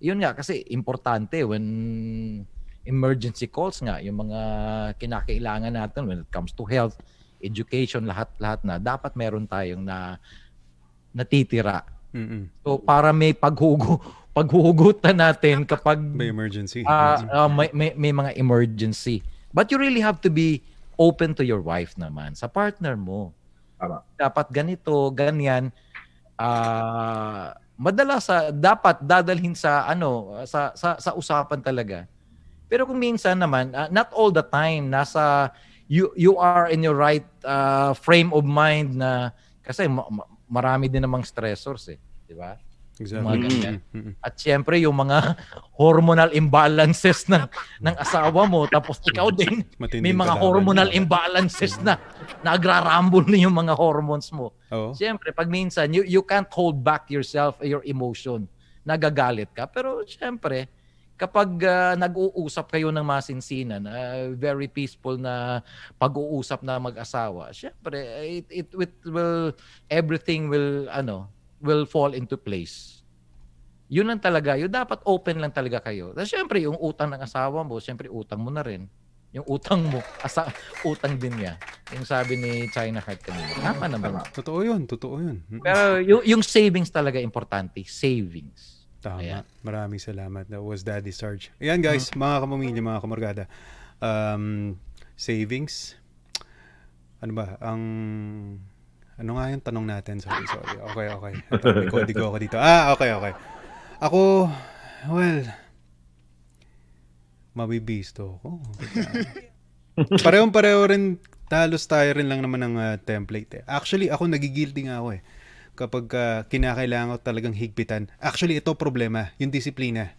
Yun nga kasi importante when emergency calls nga, yung mga kinakailangan natin when it comes to health, education, lahat-lahat na dapat meron tayong na natitira. Mhm. So para may paghugo paghuhugutan natin kapag May emergency. Mhm. ah, may, may may mga emergency. But you really have to be open to your wife naman, sa partner mo. Tama. Dapat ganito, ganyan. Ah, madalas sa dapat dadalhin sa ano, sa sa sa usapan talaga. Pero kung minsan naman, ah, not all the time nasa you you are in your right ah, frame of mind na kasi ma- marami din namang stressors eh, di ba? Exactly. Mga ganyan. At syempre yung mga hormonal imbalances ng ng asawa mo tapos ikaw din Matinding may mga hormonal imbalances na nagrarambol na yung mga hormones mo. Oo. Siyempre, pag minsan, you, you can't hold back yourself, your emotion. Nagagalit ka. Pero siyempre, kapag ah, nag-uusap kayo ng masinsinan, ah, very peaceful na pag-uusap na mag-asawa, siyempre, it, it, it will, everything will, ano, will fall into place. Yun lang talaga. Yung dapat open lang talaga kayo. Tapos syempre, yung utang ng asawa mo, syempre utang mo na rin. Yung utang mo, <laughs> asa, utang din niya. Yung sabi ni China Heart kanina. Tama naman. Totoo yun, totoo yun. Pero yung, yung savings talaga importante. Savings. Tama. Ayan. Maraming salamat. That was Daddy Sarge. Ayan guys, mga kamamilya, mga kamargada. Um, savings. Ano ba? Ang Ano nga yung tanong natin? Sorry, sorry. Okay, okay. Ito, kodigo ako dito. Ah, okay, okay. Ako, well, mabibisto ako. <laughs> Parehong pareho rin, talos tayo rin lang naman ng ah, template eh. Actually, ako nagigilty nga ako eh. Kapag ah, kinakailangan ko talagang higpitan. Actually, ito problema, yung disiplina.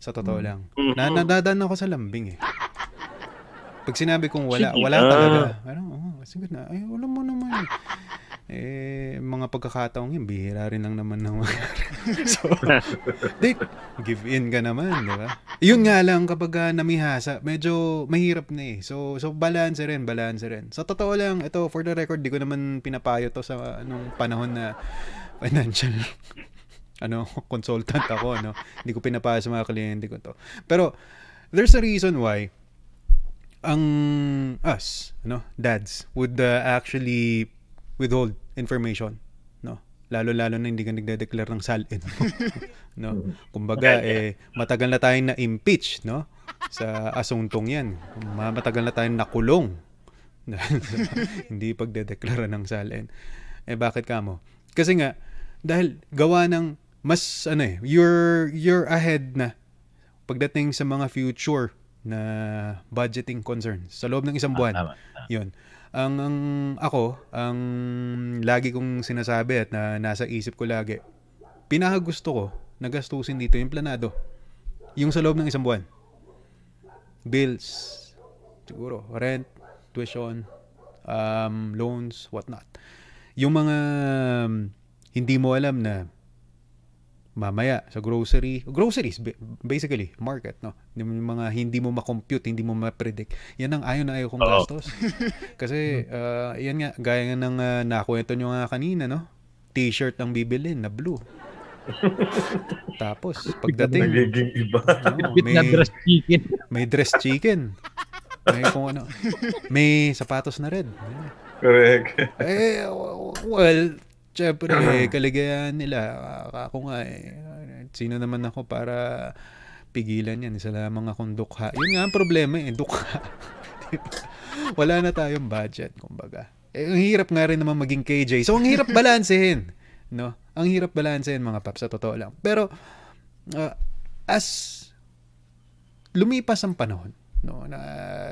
Sa totoo lang. Na nadadaan ako sa lambing eh. Pag sinabi kong wala, wala talaga. Ano, oh, sige na. Ay, wala mo naman. Eh, mga pagkakataong yun, bihira rin lang naman ng mga. <laughs> so, <laughs> date, give in ka naman, di ba? Yun nga lang, kapag ah, namihasa, medyo mahirap na eh. So, so balance rin, balance rin. Sa totoo lang, ito, for the record, di ko naman pinapayo to sa anong panahon na financial <laughs> ano, consultant ako, no? Hindi ko pinapayo sa mga kliyente ko to. Pero, there's a reason why ang us, no, dads would uh, actually withhold information, no. Lalo-lalo na hindi ka nagde-declare ng salin mo, no. <laughs> Kumbaga eh matagal na tayong na-impeach, no, sa asuntong 'yan. Ma- Matagal na tayong nakulong <laughs> hindi pagdedeklara ng salin. Eh bakit ka mo? Kasi nga dahil gawa ng mas ano eh, you're you're ahead na pagdating sa mga future na budgeting concerns sa loob ng isang buwan. Tama. Yun. Ang, ang ako, ang lagi kong sinasabi at na nasa isip ko lagi, pinakagusto ko na gastusin dito yung planado. Yung sa loob ng isang buwan. Bills, siguro, rent, tuition, um, loans, whatnot. Yung mga um, hindi mo alam na mamaya sa grocery, groceries ba- basically, market, no? Yung mga hindi mo ma-compute, hindi mo ma-predict. Yan ang ayaw na ayaw kong gastos. Kasi, uh, yan nga, gaya nga ng uh, nakwento nyo nga kanina, no? T-shirt ang bibilin na blue. Tapos, pagdating, Nagiging iba. no, Bit na may, dress chicken. may dress chicken. May kung ano. May sapatos na red. Correct. Eh, well, syempre, eh, <clears throat> kaligayahan nila. Ako nga eh. Sino naman ako para pigilan yan. Isa lamang akong dukha. Yun nga ang problema eh, dukha. Diba? <laughs> Wala na tayong budget, kumbaga. Eh, ang hirap nga rin naman maging KJ. So, ang hirap balansehin. No? Ang hirap balansehin, mga paps, sa totoo lang. Pero, uh, as lumipas ang panahon, no, na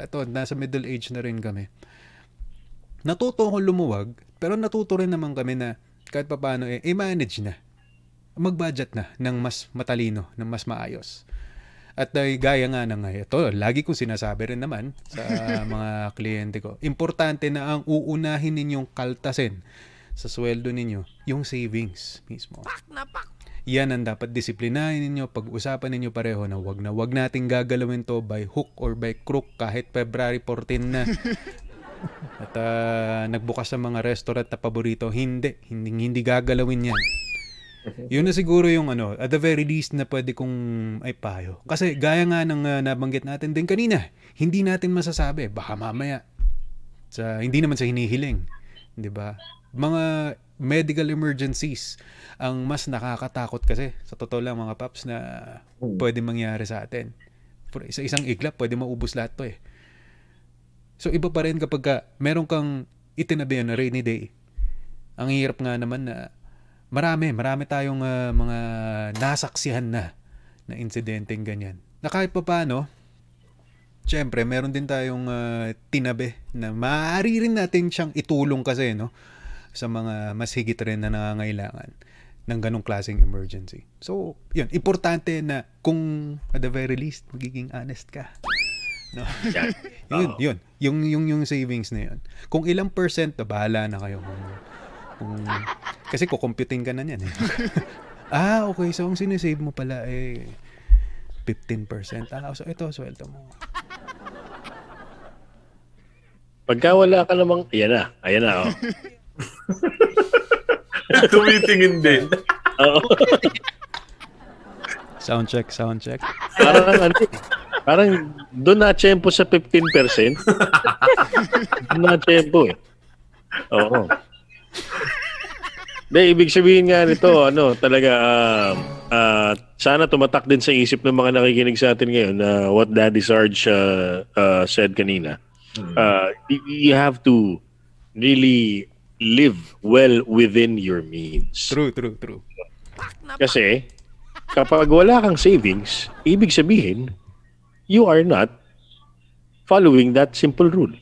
ito, nasa middle age na rin kami, natuto akong lumuwag, pero natuto rin naman kami na kahit pa paano eh, i-manage na. Mag-budget na ng mas matalino, ng mas maayos. At uh, gaya nga ng ito, lagi kong sinasabi rin naman sa <laughs> mga kliyente ko, importante na ang uunahin ninyong kaltasin sa sweldo ninyo, yung savings mismo. Yan ang dapat disiplinahin ninyo, pag-usapan ninyo pareho na wag na wag nating gagalawin to by hook or by crook kahit February 14 na. <laughs> At ah, nagbukas sa mga restaurant na paborito, hindi, hindi, hindi gagalawin yan. Yun na siguro yung ano, at the very least na pwede kong ay payo. Kasi gaya nga ng ah, nabanggit natin din kanina, hindi natin masasabi, baka mamaya, sa, hindi naman sa hinihiling, di ba? Mga medical emergencies ang mas nakakatakot kasi sa totoo lang mga paps na pwede mangyari sa atin. Sa isang iglap, pwede maubos lahat to eh. So iba pa rin kapag ka, meron kang itinabi na rainy day. Ang hirap nga naman na marami, marami tayong ah, mga nasaksihan na na insidenteng ganyan. Na kahit pa paano, syempre, meron din tayong ah, tinabi na maaari rin natin siyang itulong kasi, no? Sa mga mas higit rin na nangangailangan ng ganong klaseng emergency. So, yun, importante na kung at the very least, magiging honest ka. No? <laughs> Yun, Oo. yun. Yung, yung, yung savings na yun. Kung ilang percent, bahala na kayo. Kung, kung, kasi kukumputin ka na yan. Eh. <laughs> ah, okay. So, ang sinisave mo pala eh 15%. Ah, so ito, sweldo mo. Pagka wala ka namang, ayan na, ayan na. Oh. <laughs> Tumitingin din. Oo. Sound check, sound check. parang ano, eh, parang doon na tiyempo sa 15%. doon na tiyempo eh. Oo. De, ibig sabihin nga nito, ano, talaga, ah, ah, sana tumatak din sa isip ng mga nakikinig sa atin ngayon na what Daddy Sarge uh, uh, said kanina. Uh, you have to really live well within your means. True, true, true. Kasi kapag wala kang savings, ibig sabihin, you are not following that simple rule.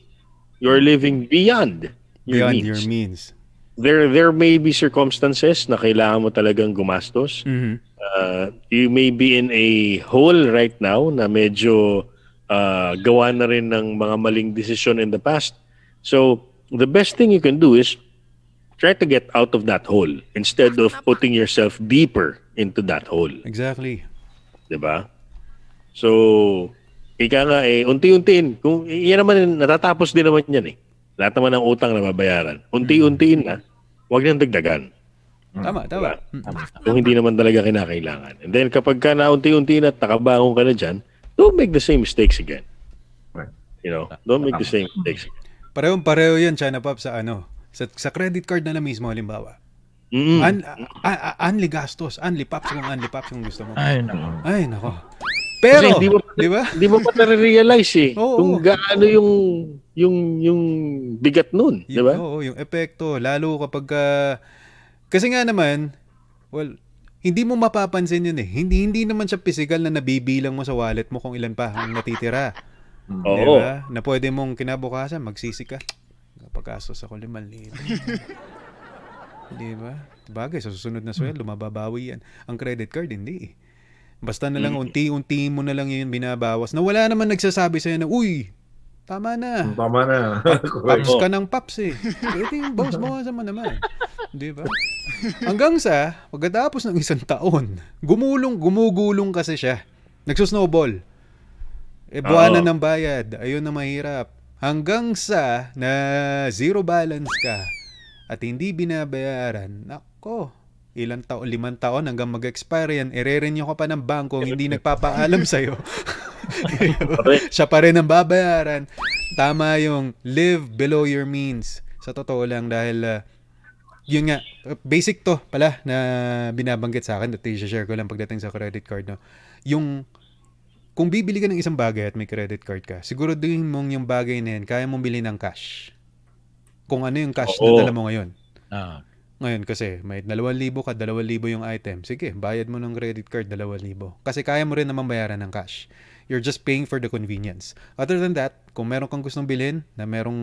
You're living beyond your Beyond means. your means. There there may be circumstances na kailangan mo talagang gumastos. Mhm. Uh, you may be in a hole right now na medyo uh, gawa na rin ng mga maling decision in the past. So, the best thing you can do is try to get out of that hole instead of putting yourself deeper into that hole. Exactly. 'di ba? So, ika nga eh, unti-untiin. Kung yan naman, natatapos din naman yan eh. Lahat naman ng utang na babayaran. Unti-untiin na, huwag nang dagdagan. Tama, tama. Mm. Kung hindi naman talaga kinakailangan. And then kapag ka na unti-unti na at nakabangon ka na dyan, don't make the same mistakes again. You know, don't make the same mistakes again. Parehong pareho yan, China Pop, sa ano, sa, sa credit card na lang mismo, halimbawa. Mm. An, a- a- unli gastos, unli pops kung unli pops yung gusto mo. Ay, nako. Ay, nako. Pero, hindi mo, di ba? Hindi mo pa nare-realize eh <laughs> Oo. kung gaano yung yung yung bigat nun, di ba? Oo, yung epekto. Lalo kapag, ah, kasi nga naman, well, hindi mo mapapansin yun eh. Hindi hindi naman siya physical na nabibilang mo sa wallet mo kung ilan pa ang natitira. Di Oo. ba? Na pwede mong kinabukasan, magsisi ka. Pagkasos ako liman libo. <laughs> Di ba? Bagay, sa susunod na sweldo, mababawi yan. Ang credit card, hindi eh. Basta na lang, unti-unti mo na lang yun binabawas. Na wala naman nagsasabi sa'yo na, uy, tama na. Tama na. <laughs> Paps ka ng paps eh. Pwede yung bawas mo naman. <laughs> Di ba? Hanggang sa, pagkatapos ng isang taon, gumulong, gumugulong kasi siya. Nagsusnowball. E buwanan Oo. ng bayad. Ayun na mahirap. Hanggang sa na zero balance ka at hindi binabayaran, nako, ilang taon, limang taon hanggang mag-expire yan, ire-renew ka pa ng bangko, hindi nagpapaalam <laughs> sa'yo. <laughs> Siya pa rin ang babayaran. Tama yung live below your means. Sa totoo lang dahil ah, yun nga, basic to pala na binabanggit sa akin at i-share ko lang pagdating sa credit card. No? Yung kung bibili ka ng isang bagay at may credit card ka, siguro din mong yung bagay na yan, kaya mong bilhin ng cash. Kung ano yung cash Oo. na dala mo ngayon. Ah. Ngayon kasi may 2,000 ka, 2,000 yung item. Sige, bayad mo ng credit card 2,000. Kasi kaya mo rin naman bayaran ng cash. You're just paying for the convenience. Other than that, kung meron kang gustong bilhin na merong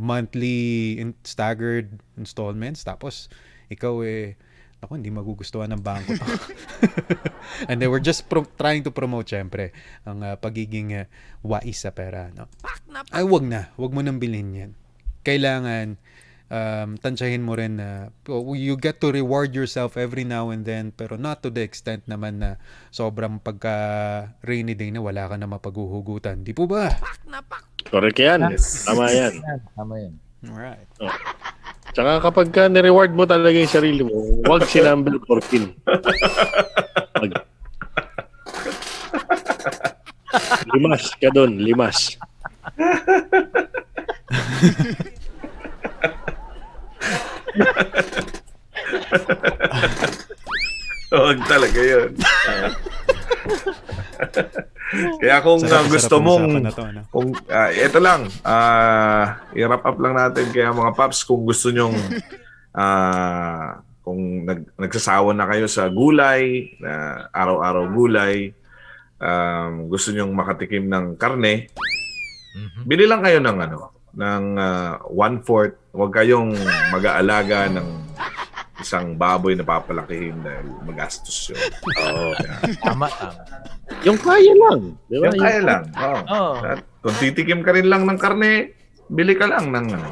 monthly in- staggered installments, tapos ikaw eh, ako hindi magugustuhan ng bangko to. <laughs> And then we're just pro- trying to promote syempre ang ah, pagiging ah, wais sa pera. No? Ay, wag na. Wag mo nang bilhin yan. Kailangan um, tansyahin mo rin na oh, you get to reward yourself every now and then pero not to the extent naman na sobrang pagka rainy day na wala ka na mapaghuhugutan. Di po ba? Correct yan. Tama yan. Tama yan. Alright. Tsaka kapag ka ni-reward mo talaga yung sarili mo, huwag si number 14. Wag. limas ka doon, limas. <laughs> Huwag <laughs> talaga yun. <laughs> Kaya kung Sarap- uh, gusto sarap mong to, no? kung ah, ito lang ah i-wrap up lang natin kaya mga paps kung gusto nyong <laughs> ah kung nag, nagsasawa na kayo sa gulay na araw-araw gulay um, gusto nyong makatikim ng karne bili lang kayo ng ano ng ah, one-fourth huwag kayong mag-aalaga ng isang baboy na papalakihin dahil magastos yun. Oo. <laughs> Tama, tama. Yung kaya lang. Di ba? Yung kaya lang. Oo. Oo. At kung titikim ka rin lang ng karne, bili ka lang ng ano.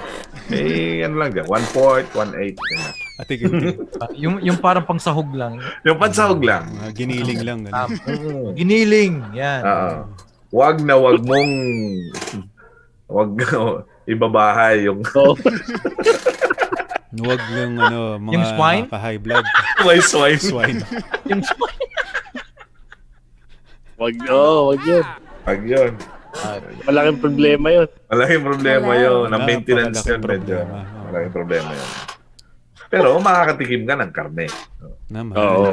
Eh, <laughs> ano lang dyan. One fourth, one eighth. ganun. At tigil Ah, yung, yung parang pangsahog lang. Yung pansahog lang. Mga giniling lang. Tama. Giniling. Yan. Oo. Wag na wag mong wag <laughs> ibabahay yung <laughs> Oo. <laughs> Huwag yung ano, mga Yung swine? high blood. <laughs> may swine. swine. Yung Wag, oh, wag yun. Wag yun. Malaking problema yun. Malaking problema Wala. yun. Ang maintenance yun medyo. Malaking problema yun. Pero makakatikim ka ng karne. Naman. Oo.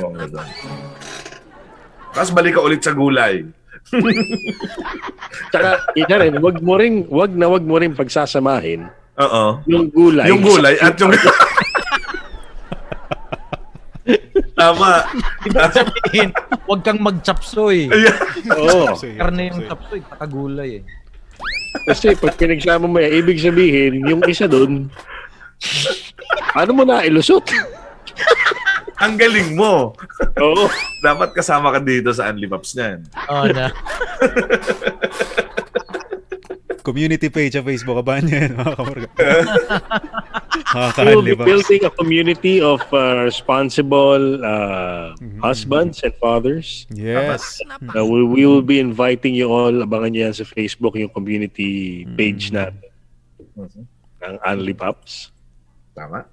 Tapos balik ka ulit sa gulay. <laughs> Tsaka, ina rin, wag mo rin, wag na wag mo rin pagsasamahin Oo. Yung gulay. Yung gulay at yung... <laughs> Tama. Ibig sabihin, huwag kang mag-chapsoy. Ayan. Oo. Karne yung chapsoy, pakagulay eh. Kasi pag pinagsama mo yan, ibig sabihin, yung isa doon, ano mo na ilusot? Ang galing mo. Oo. <laughs> Dapat kasama ka dito sa Unli Paps niyan. Oo na. <laughs> Community page sa Facebook, nyo yan, mga kamorga. We will <laughs> Makakahanli be ba? building a community of uh, responsible uh, husbands and fathers. Yes. Uh, we, we will be inviting you all. Abangan nyo yan sa Facebook, yung community page natin ng Unli Pops. Tama?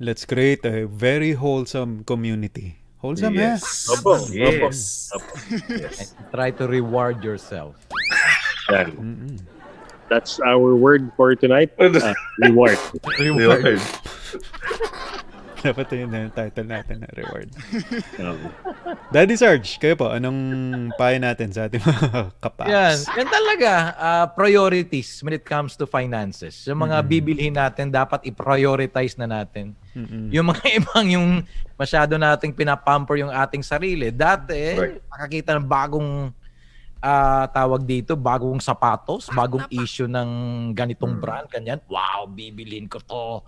Let's create a very wholesome community. Wholesome, Yes. Opo, Yes. opo. yes. Try to reward yourself. Yan. Mm-mm. That's our word for tonight. <laughs> Uh, reward. Reward. <laughs> <laughs> Dapat yun na yung title natin na reward. <laughs> Daddy Sarge, kayo po, anong payo natin sa ating mga kapaps? Yan. Yan talaga. ah, priorities when it comes to finances. Yung mga bibilhin natin, dapat i-prioritize na natin. Mm-mm. Yung mga <laughs> ibang yung masyado nating pinapamper yung ating sarili. Dati, Right. makakita ng bagong ah, tawag dito, bagong sapatos, bagong issue ng ganitong brand, ganyan. Wow, bibilin ko to.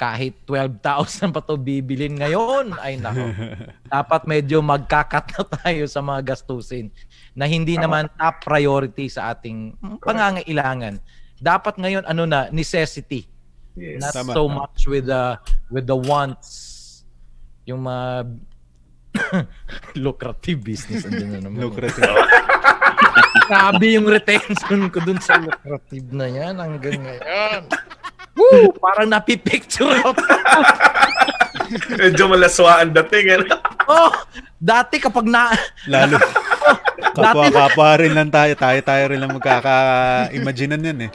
Kahit 12,000 pa to bibilin ngayon. Ay nako. Dapat medyo magkakat na tayo sa mga gastusin na hindi naman top priority sa ating pangangailangan. Dapat ngayon ano na necessity. Yes. Not Tama, so tama. much with the with the wants. Yung mga <coughs> lucrative business andyan na naman. Lucrative. Grabe yung retention ko dun sa lucrative na yan hanggang ngayon. Woo! Parang napipicture ako. Medyo malaswaan dating. Ano? Oh, dati kapag na Lalo. <laughs> Kapwa-kapwa rin lang tayo. Tayo-tayo rin lang magkaka-imaginean yan eh.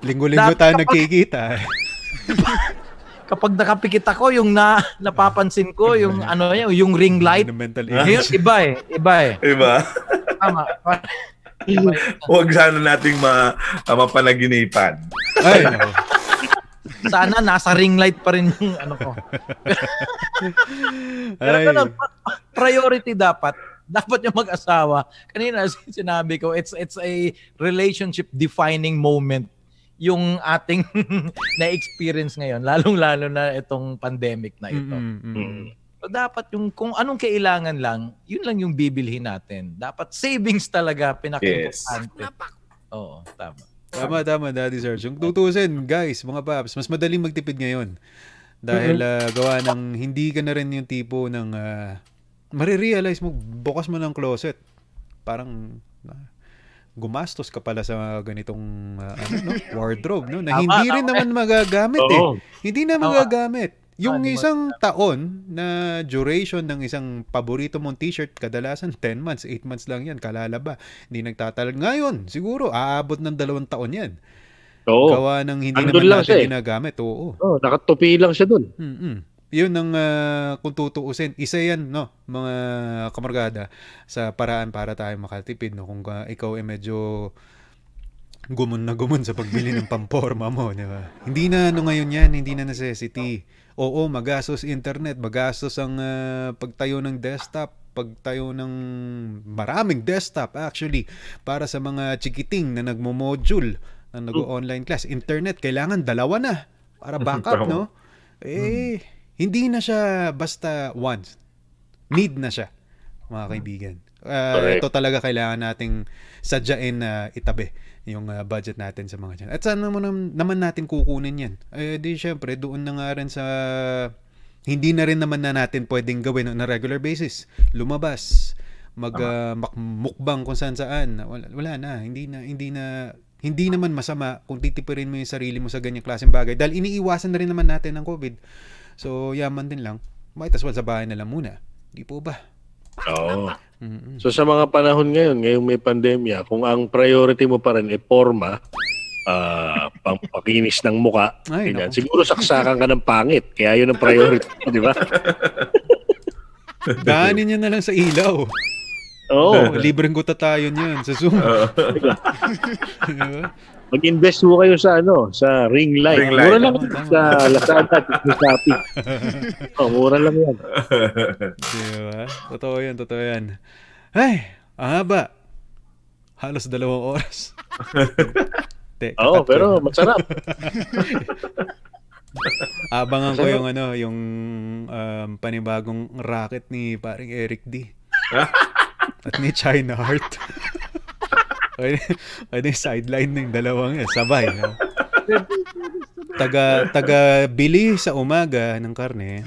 Linggo-linggo Dati tayo kapag- nagkikita. eh. kapag nakapikit ako yung na napapansin ko yung ano yung ring light. Monumental Ngayon, iba eh, iba eh. Diba? Tama. Huwag sana nating ma, ah, mapanaginipan. Ay. <laughs> Sana nasa ring light pa rin yung ano ko. <laughs> Pero pa- priority dapat. Dapat yung mag-asawa. Kanina <laughs> sinabi ko, it's it's a relationship defining moment yung ating na-experience ngayon, lalong-lalo na itong pandemic na ito. Mm-mm, mm-mm. So dapat yung kung anong kailangan lang, yun lang yung bibilhin natin. Dapat savings talaga pinaka-importante. Oo, tama. Tama, tama, Daddy Serge. Yung tutusin, guys, mga paps, mas madaling magtipid ngayon. Dahil ah, gawa ng hindi ka na rin yung tipo ng uh, marirealize mo, bukas mo ng closet. Parang ah, gumastos ka pala sa ganitong ah, ano, no? <laughs> wardrobe, no? Na hindi rin naman magagamit eh. Hindi na magagamit. Yung Ah, ba? isang taon na duration ng isang paborito mong t-shirt, kadalasan 10 months, 8 months lang yan, kalalaba. Hindi nagtatalag. Ngayon, siguro, aabot ng dalawang taon yan. Oo. Gawa ng hindi Andun naman lang natin siya eh. ginagamit. Oo. Oh, nakatupi lang siya dun. Mm-mm. Yun ang ah, kung tutuusin. Isa yan, no, mga kamargada, sa paraan para tayo makatipid. No? Kung ah, ikaw ay medyo gumon na gumon sa pagbili ng <laughs> pamporma mo. Di ba? Hindi na ano ngayon yan, hindi na necessity. Oo, magastos internet, magastos ang ah, pagtayo ng desktop, pagtayo ng maraming desktop actually para sa mga chikiting na nagmo-module na nag-online class. Internet, kailangan dalawa na para backup, <laughs> no? Eh, hindi na siya basta once. Need na siya, mga kaibigan. Correct. ito talaga kailangan nating sadyain na itabi yung ah, budget natin sa mga dyan. At saan naman, naman natin kukunin yan? Eh, di syempre, doon na nga rin sa hindi na rin naman na natin pwedeng gawin on a regular basis. Lumabas, mag ah, mak- mukbang kung saan saan. Wala, wala na, hindi na hindi na hindi naman masama kung titipirin mo yung sarili mo sa ganyang klaseng bagay dahil iniiwasan na rin naman natin ng COVID. So, yaman din lang. Might as well sa bahay na lang muna. Di po ba? Oo. Mm-mm. So sa mga panahon ngayon, ngayong may pandemya, kung ang priority mo pa rin ay forma, ah pampakinis ng muka, Ay, ganyan, naku. siguro saksakan ka ng pangit. Kaya yun ang priority di ba? Daanin niya na lang sa ilaw. Oo. Oh, <laughs> libreng gutatayon yun sa Zoom. Oo. <laughs> Diba? Mag-invest mo kayo sa ano, sa ring light. Ring light. Mura lang tama. sa Lazada at sa Shopee. <laughs> Oh, mura lang yan. Diba? Totoo yan, totoo yan. Ay, ang haba. Halos dalawang oras. Te, Oo, ko pero yun. masarap. Abangan ko yung ano, yung um, panibagong racket ni paring Eric D. At ni China Heart. <laughs> Pwede, pwede sideline ng dalawang yan. Sabay. No? Taga, taga bili sa umaga ng karne.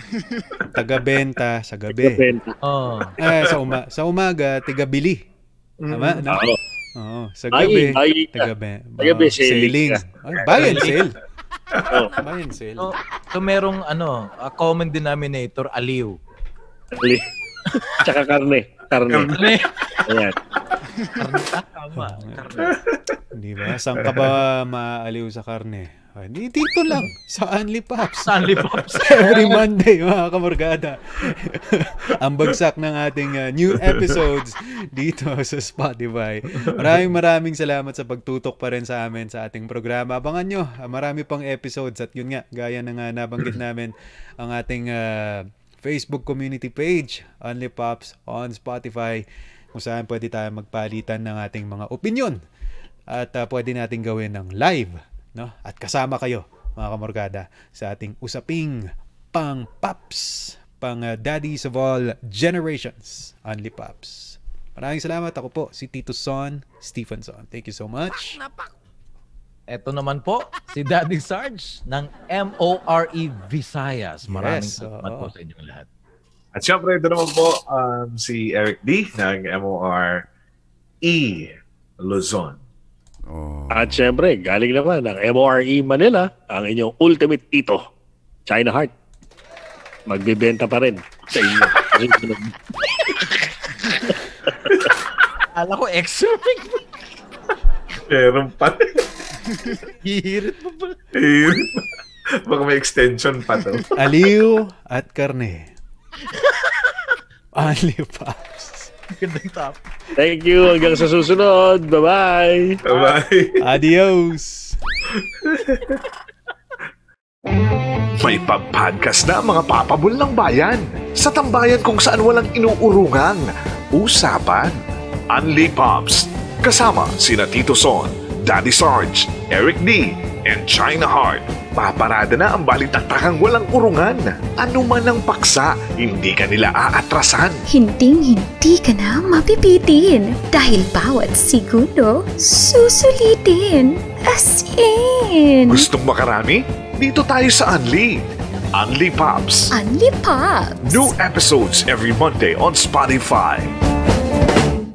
Taga benta sa gabi. Benta. Oh. Eh, sa, uma sa umaga, tiga bili. Tama? No? Oo. Oo. Sa gabi, ka. taga be- Taga-be, oh, selling. Ay, buy and sell. Oh. Buy and sell. So, so merong ano, a common denominator, aliw. Ali. Tsaka karne. Karne. Karne. Ayan. Karne. Tama. Karne. Di ba? Saan ka ba maaaliw sa karne? Ay, di- dito lang, sa Unli Pops. Stanley Pops. <laughs> Every Monday, mga kamorgada. Ang bagsak ng ating uh, new episodes dito sa Spotify. Maraming maraming salamat sa pagtutok pa rin sa amin sa ating programa. Abangan nyo, uh, marami pang episodes at yun nga, gaya ng uh, nabanggit namin ang ating uh, Facebook community page, Only Pops on Spotify, kung saan pwede tayo magpalitan ng ating mga opinion at uh, pwede natin gawin ng live no? At kasama kayo, mga kamorgada, sa ating usaping pang paps, pang uh, daddies of all generations, Only Pops. Maraming salamat. Ako po, si Tito Son Stephenson. Thank you so much. Ito naman po, si Daddy Sarge ng MORE Visayas. Maraming Yes, salamat oo. po sa inyong lahat. At syempre, ito naman po um, si Eric D ng MOR E Luzon. At syempre, galing naman ng MORE Manila, ang inyong ultimate ito, China Heart. Magbebenta pa rin sa inyo. <laughs> Ala ko, extra Meron pa. Hihirit mo pa. Ayun. Baka may extension pa to. <laughs> Aliw at karne. Only Pops. Gandang top. Thank you. Hanggang sa susunod. Bye-bye. Bye-bye. Adios. May pag-podcast na mga papabol ng bayan sa tambayan kung saan walang inuurungang usapan. Unli Pops kasama sina Tito Son, Daddy Sarge, Eric D, and China Heart. Paparada na ang balitaktakang walang urungan. Ano man ang paksa, hindi ka nila aatrasan. Hinding-hindi ka na mapipitin dahil bawat segundo susulitin. As in, Gustong makarami? Dito tayo sa Unli. Unli Pops. Unli Pops. New episodes every Monday on Spotify.